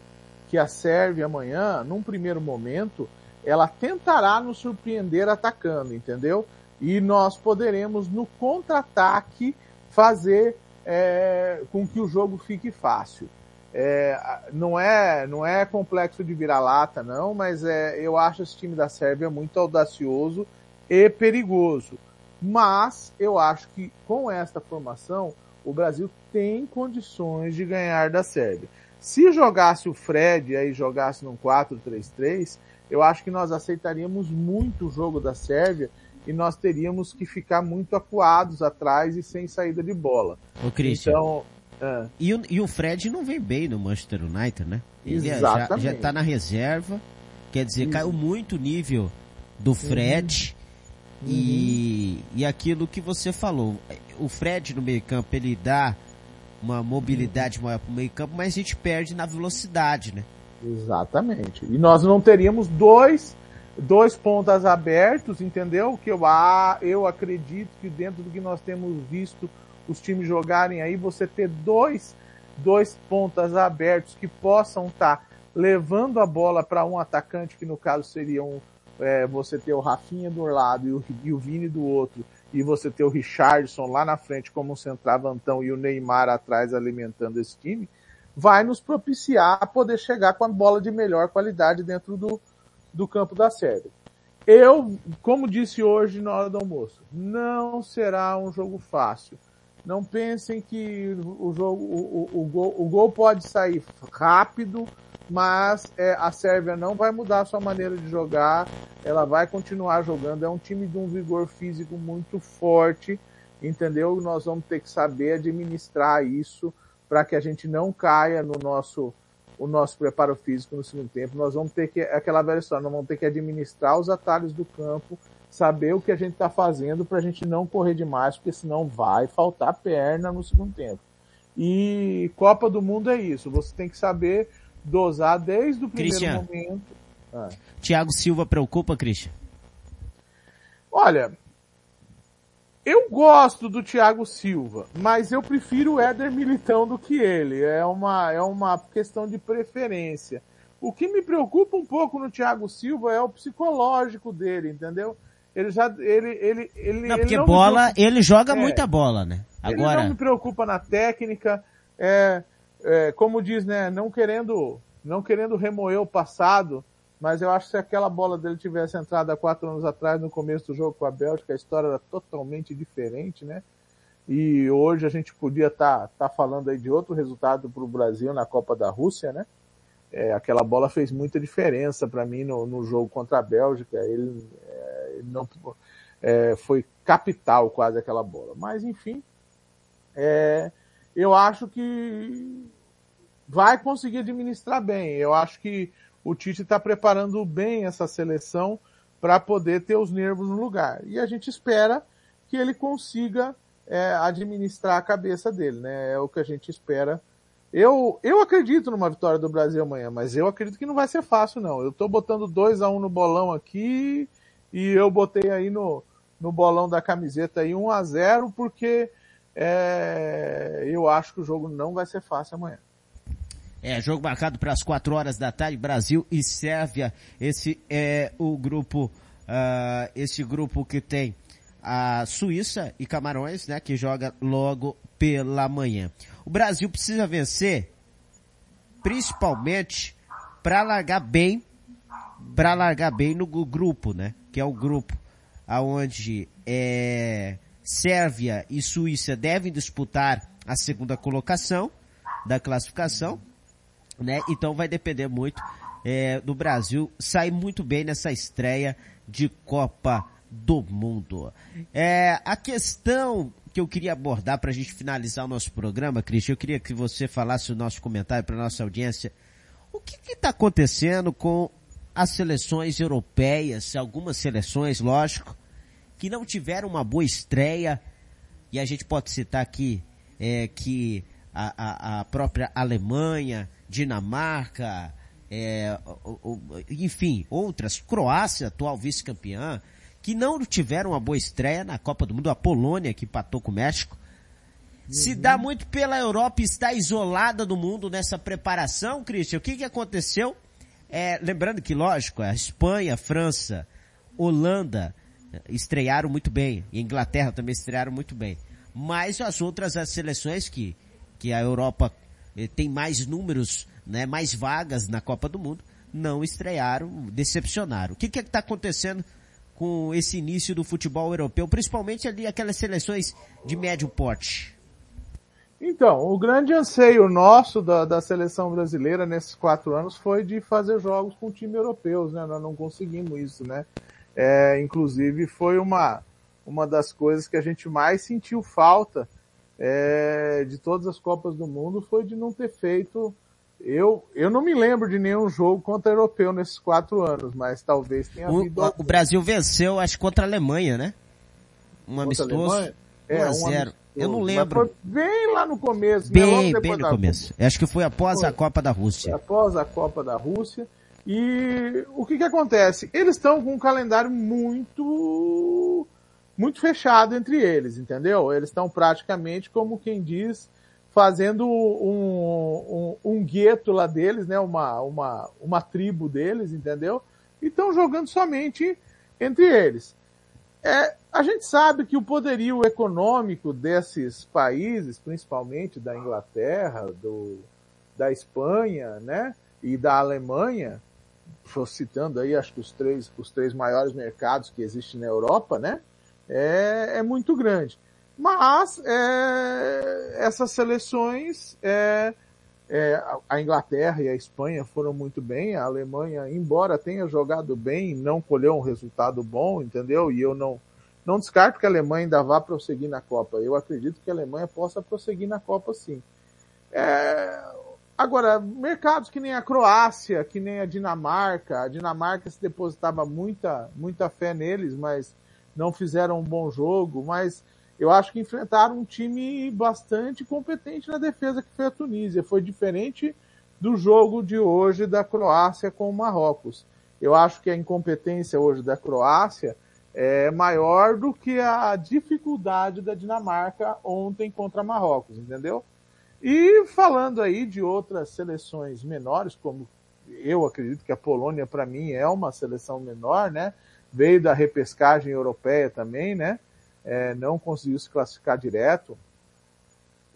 J: que a Sérvia amanhã, num primeiro momento, ela tentará nos surpreender atacando, entendeu? E nós poderemos no contra-ataque fazer é, com que o jogo fique fácil. É, não é não é complexo de vira-lata não, mas é, eu acho esse time da Sérvia muito audacioso e perigoso. Mas eu acho que com esta formação o Brasil tem condições de ganhar da Sérvia. Se jogasse o Fred e aí jogasse num 4-3-3, eu acho que nós aceitaríamos muito o jogo da Sérvia e nós teríamos que ficar muito acuados atrás e sem saída de bola.
I: Ô, Christian. Então, é. e, o, e o Fred não vem bem no Manchester United, né? Ele Exatamente. já, já tá na reserva, quer dizer, Isso. caiu muito o nível do Fred. Uhum. E, e aquilo que você falou, o Fred no meio campo, ele dá uma mobilidade maior para o meio campo, mas a gente perde na velocidade, né?
J: Exatamente. E nós não teríamos dois, dois pontas abertos, entendeu? Que eu, ah, eu acredito que dentro do que nós temos visto os times jogarem aí, você ter dois, dois pontas abertos que possam estar tá levando a bola para um atacante, que no caso seria um, é, você ter o Rafinha do um lado e o, e o Vini do outro, e você ter o Richardson lá na frente como um centravantão e o Neymar atrás alimentando esse time, vai nos propiciar a poder chegar com a bola de melhor qualidade dentro do, do campo da série. Eu, como disse hoje na hora do almoço, não será um jogo fácil. Não pensem que o jogo, o, o, o, gol, o gol pode sair rápido, mas é, a Sérvia não vai mudar a sua maneira de jogar, ela vai continuar jogando. É um time de um vigor físico muito forte, entendeu? Nós vamos ter que saber administrar isso para que a gente não caia no nosso o nosso preparo físico no segundo tempo. Nós vamos ter que, aquela velha história, nós vamos ter que administrar os atalhos do campo, saber o que a gente está fazendo para a gente não correr demais, porque senão vai faltar perna no segundo tempo. E Copa do Mundo é isso, você tem que saber dosar desde o primeiro Christian, momento.
I: Ah. Tiago Silva preocupa, Christian?
J: Olha, eu gosto do Thiago Silva, mas eu prefiro o Éder Militão do que ele. É uma, é uma questão de preferência. O que me preocupa um pouco no Thiago Silva é o psicológico dele, entendeu? Ele já, ele, ele, ele
I: Não, porque ele não bola, ele joga é, muita bola, né?
J: Agora. Ele não me preocupa na técnica, é, é, como diz, né, não querendo, não querendo remoer o passado, mas eu acho que se aquela bola dele tivesse entrado há quatro anos atrás no começo do jogo com a Bélgica, a história era totalmente diferente, né? E hoje a gente podia estar tá, tá falando aí de outro resultado para o Brasil na Copa da Rússia, né? É, aquela bola fez muita diferença para mim no, no, jogo contra a Bélgica. Ele, é, ele não é, foi capital quase aquela bola. Mas enfim, é, eu acho que vai conseguir administrar bem. Eu acho que o Tite está preparando bem essa seleção para poder ter os nervos no lugar. E a gente espera que ele consiga é, administrar a cabeça dele, né? É o que a gente espera. Eu, eu acredito numa vitória do Brasil amanhã, mas eu acredito que não vai ser fácil, não. Eu estou botando 2 a 1 um no bolão aqui e eu botei aí no, no bolão da camiseta aí 1 um a 0 porque é, eu acho que o jogo não vai ser fácil amanhã.
I: É, jogo marcado para as 4 horas da tarde, Brasil e Sérvia. Esse é o grupo, uh, esse grupo que tem a Suíça e Camarões, né, que joga logo pela manhã. O Brasil precisa vencer, principalmente para largar bem, para largar bem no grupo, né, que é o grupo aonde é Sérvia e Suíça devem disputar a segunda colocação da classificação, né? Então vai depender muito é, do Brasil sair muito bem nessa estreia de Copa do Mundo. É, a questão que eu queria abordar para a gente finalizar o nosso programa, Cristian, eu queria que você falasse o nosso comentário para nossa audiência. O que está acontecendo com as seleções europeias, algumas seleções, lógico, que não tiveram uma boa estreia e a gente pode citar aqui é, que a, a, a própria Alemanha, Dinamarca, é, enfim, outras, Croácia, atual vice-campeã, que não tiveram uma boa estreia na Copa do Mundo, a Polônia que empatou com o México, uhum. se dá muito pela Europa estar isolada do mundo nessa preparação, Christian. O que, que aconteceu? É, lembrando que, lógico, a Espanha, a França, Holanda estrearam muito bem, e a Inglaterra também estrearam muito bem. Mas as outras as seleções que, que a Europa eh, tem mais números, né, mais vagas na Copa do Mundo, não estrearam, decepcionaram. O que que está acontecendo com esse início do futebol europeu, principalmente ali aquelas seleções de médio porte?
J: Então, o grande anseio nosso da, da, seleção brasileira nesses quatro anos foi de fazer jogos com time europeus, né? Nós não conseguimos isso, né? É, inclusive foi uma, uma das coisas que a gente mais sentiu falta é, de todas as Copas do Mundo foi de não ter feito. Eu, eu não me lembro de nenhum jogo contra europeu nesses quatro anos, mas talvez tenha
I: o, havido. O Brasil venceu, acho, contra a Alemanha, né? Um amistoso. É, 1 a 0 eu não lembro. Foi
J: bem lá no começo.
I: Né? Bem, né? bem no começo. Acho que foi após foi. a Copa da Rússia.
J: Após a Copa da Rússia. E o que que acontece? Eles estão com um calendário muito muito fechado entre eles, entendeu? Eles estão praticamente, como quem diz, fazendo um, um, um gueto lá deles, né? Uma, uma, uma tribo deles, entendeu? E estão jogando somente entre eles. É, a gente sabe que o poderio econômico desses países, principalmente da Inglaterra, do, da Espanha, né, e da Alemanha, estou citando aí, acho que os três, os três maiores mercados que existem na Europa, né, é, é muito grande. Mas é, essas seleções, é, é, a Inglaterra e a Espanha foram muito bem, a Alemanha, embora tenha jogado bem, não colheu um resultado bom, entendeu? E eu não, não descarto que a Alemanha ainda vá prosseguir na Copa. Eu acredito que a Alemanha possa prosseguir na Copa sim. É... Agora, mercados que nem a Croácia, que nem a Dinamarca, a Dinamarca se depositava muita, muita fé neles, mas não fizeram um bom jogo, mas eu acho que enfrentaram um time bastante competente na defesa que foi a Tunísia. Foi diferente do jogo de hoje da Croácia com o Marrocos. Eu acho que a incompetência hoje da Croácia é maior do que a dificuldade da Dinamarca ontem contra Marrocos, entendeu? E falando aí de outras seleções menores, como eu acredito que a Polônia para mim é uma seleção menor, né? Veio da repescagem europeia também, né? É, não conseguiu se classificar direto.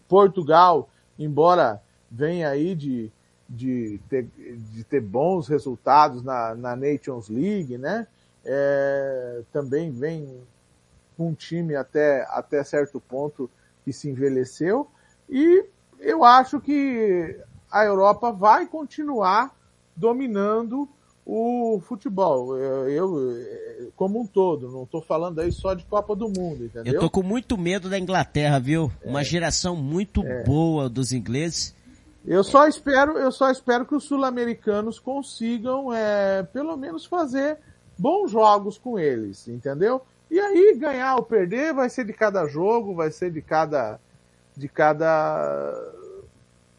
J: Portugal, embora venha aí de, de, ter, de ter bons resultados na, na Nations League, né? é, também vem um time até, até certo ponto que se envelheceu e eu acho que a Europa vai continuar dominando o futebol. Eu, eu como um todo, não estou falando aí só de Copa do Mundo, entendeu?
I: Eu tô com muito medo da Inglaterra, viu? É, Uma geração muito é. boa dos ingleses.
J: Eu só espero, eu só espero que os sul-americanos consigam, é, pelo menos fazer bons jogos com eles, entendeu? E aí ganhar ou perder vai ser de cada jogo, vai ser de cada de cada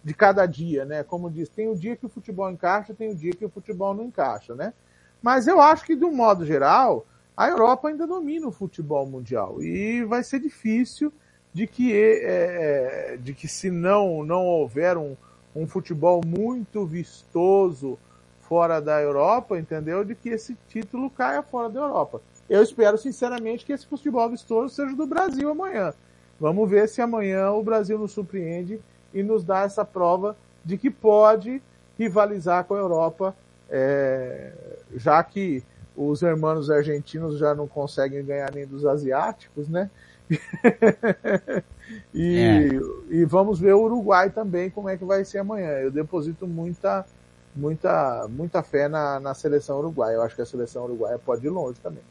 J: de cada dia, né? Como diz, tem o dia que o futebol encaixa, tem o dia que o futebol não encaixa, né? Mas eu acho que de um modo geral, a Europa ainda domina o futebol mundial e vai ser difícil de que é, é de que se não não houver um, um futebol muito vistoso fora da Europa, entendeu? De que esse título caia fora da Europa. Eu espero sinceramente que esse futebol vistoso seja do Brasil amanhã. Vamos ver se amanhã o Brasil nos surpreende e nos dá essa prova de que pode rivalizar com a Europa, é, já que os hermanos argentinos já não conseguem ganhar nem dos asiáticos, né? e, é. e vamos ver o Uruguai também como é que vai ser amanhã. Eu deposito muita muita, muita fé na, na seleção uruguaia. Eu acho que a seleção uruguaia pode ir longe também.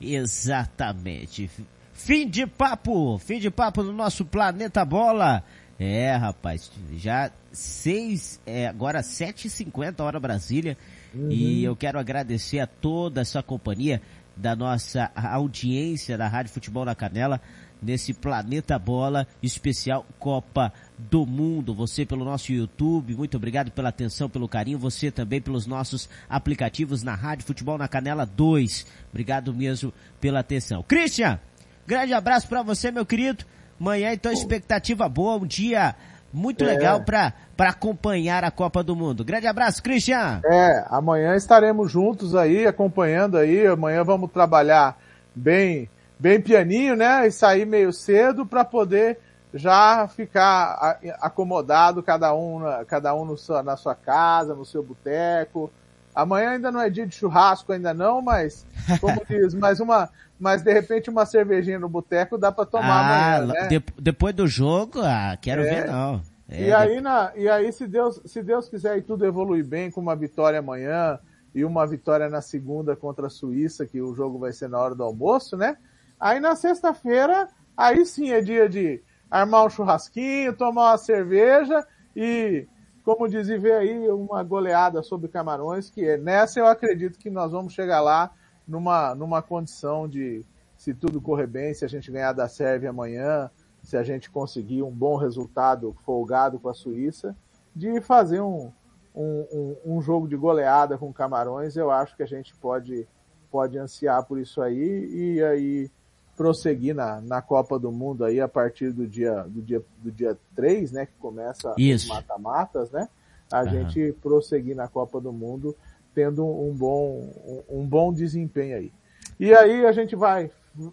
I: Exatamente. Fim de papo, fim de papo no nosso planeta bola. É, rapaz, já seis, é, agora sete e cinquenta hora Brasília. Uhum. E eu quero agradecer a toda essa companhia. da nossa audiência da Rádio Futebol na Canela nesse Planeta Bola especial Copa do Mundo. Você pelo nosso YouTube, muito obrigado pela atenção, pelo carinho. Você também pelos nossos aplicativos na Rádio Futebol na Canela 2. Obrigado mesmo pela atenção. Christian, grande abraço para você, meu querido. Amanhã então expectativa boa, um dia muito é. legal para para acompanhar a Copa do Mundo. Grande abraço, Christian.
J: É, amanhã estaremos juntos aí, acompanhando aí. Amanhã vamos trabalhar bem bem pianinho, né? E sair meio cedo para poder já ficar acomodado cada um, cada um no, na sua casa, no seu boteco. Amanhã ainda não é dia de churrasco, ainda não, mas como diz, mais uma, mas de repente uma cervejinha no boteco dá para tomar ah, amanhã, né?
I: de, depois do jogo, ah, quero é. ver não.
J: É, e aí, na, e aí se Deus, se Deus quiser e tudo evoluir bem com uma vitória amanhã e uma vitória na segunda contra a Suíça, que o jogo vai ser na hora do almoço, né? Aí na sexta-feira, aí sim é dia de armar um churrasquinho, tomar uma cerveja e, como diz e ver aí, uma goleada sobre Camarões, que é, nessa eu acredito que nós vamos chegar lá numa, numa condição de, se tudo correr bem, se a gente ganhar da Sérvia amanhã, se a gente conseguir um bom resultado folgado com a Suíça, de fazer um, um, um, um jogo de goleada com Camarões, eu acho que a gente pode, pode ansiar por isso aí, e aí prosseguir na, na Copa do Mundo aí a partir do dia, do dia, do dia 3, né, que começa
I: Isso.
J: os mata-matas, né, a uhum. gente prosseguir na Copa do Mundo tendo um bom, um, um, bom desempenho aí. E aí a gente vai,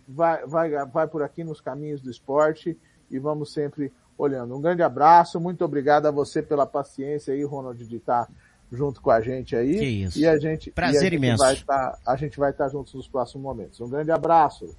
J: vai, vai, vai por aqui nos caminhos do esporte e vamos sempre olhando. Um grande abraço, muito obrigado a você pela paciência aí, Ronald, de estar junto com a gente aí.
I: Que isso.
J: E a gente,
I: Prazer
J: a gente
I: imenso.
J: Vai estar, a gente vai estar juntos nos próximos momentos. Um grande abraço.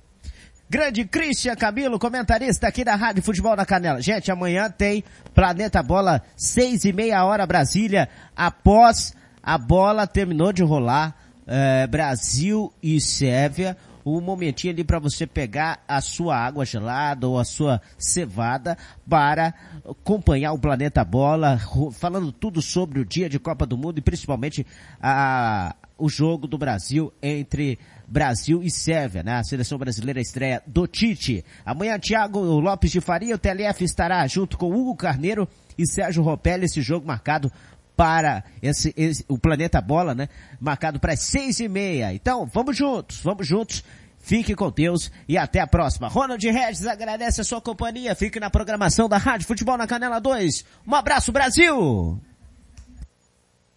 I: Grande Christian Camilo, comentarista aqui da Rádio Futebol na Canela. Gente, amanhã tem Planeta Bola, seis e meia hora Brasília, após a bola terminou de rolar, é, Brasil e Sérvia, um momentinho ali para você pegar a sua água gelada ou a sua cevada para acompanhar o Planeta Bola, falando tudo sobre o dia de Copa do Mundo e principalmente a, o jogo do Brasil entre Brasil e Sérvia, né? A seleção brasileira estreia do Tite. Amanhã, Thiago Lopes de Faria, o TLF estará junto com Hugo Carneiro e Sérgio Ropelli, esse jogo marcado para esse, esse, o Planeta Bola, né? Marcado para as seis e meia. Então, vamos juntos, vamos juntos. Fique com Deus e até a próxima. Ronald Regis agradece a sua companhia. Fique na programação da Rádio Futebol na Canela 2. Um abraço, Brasil!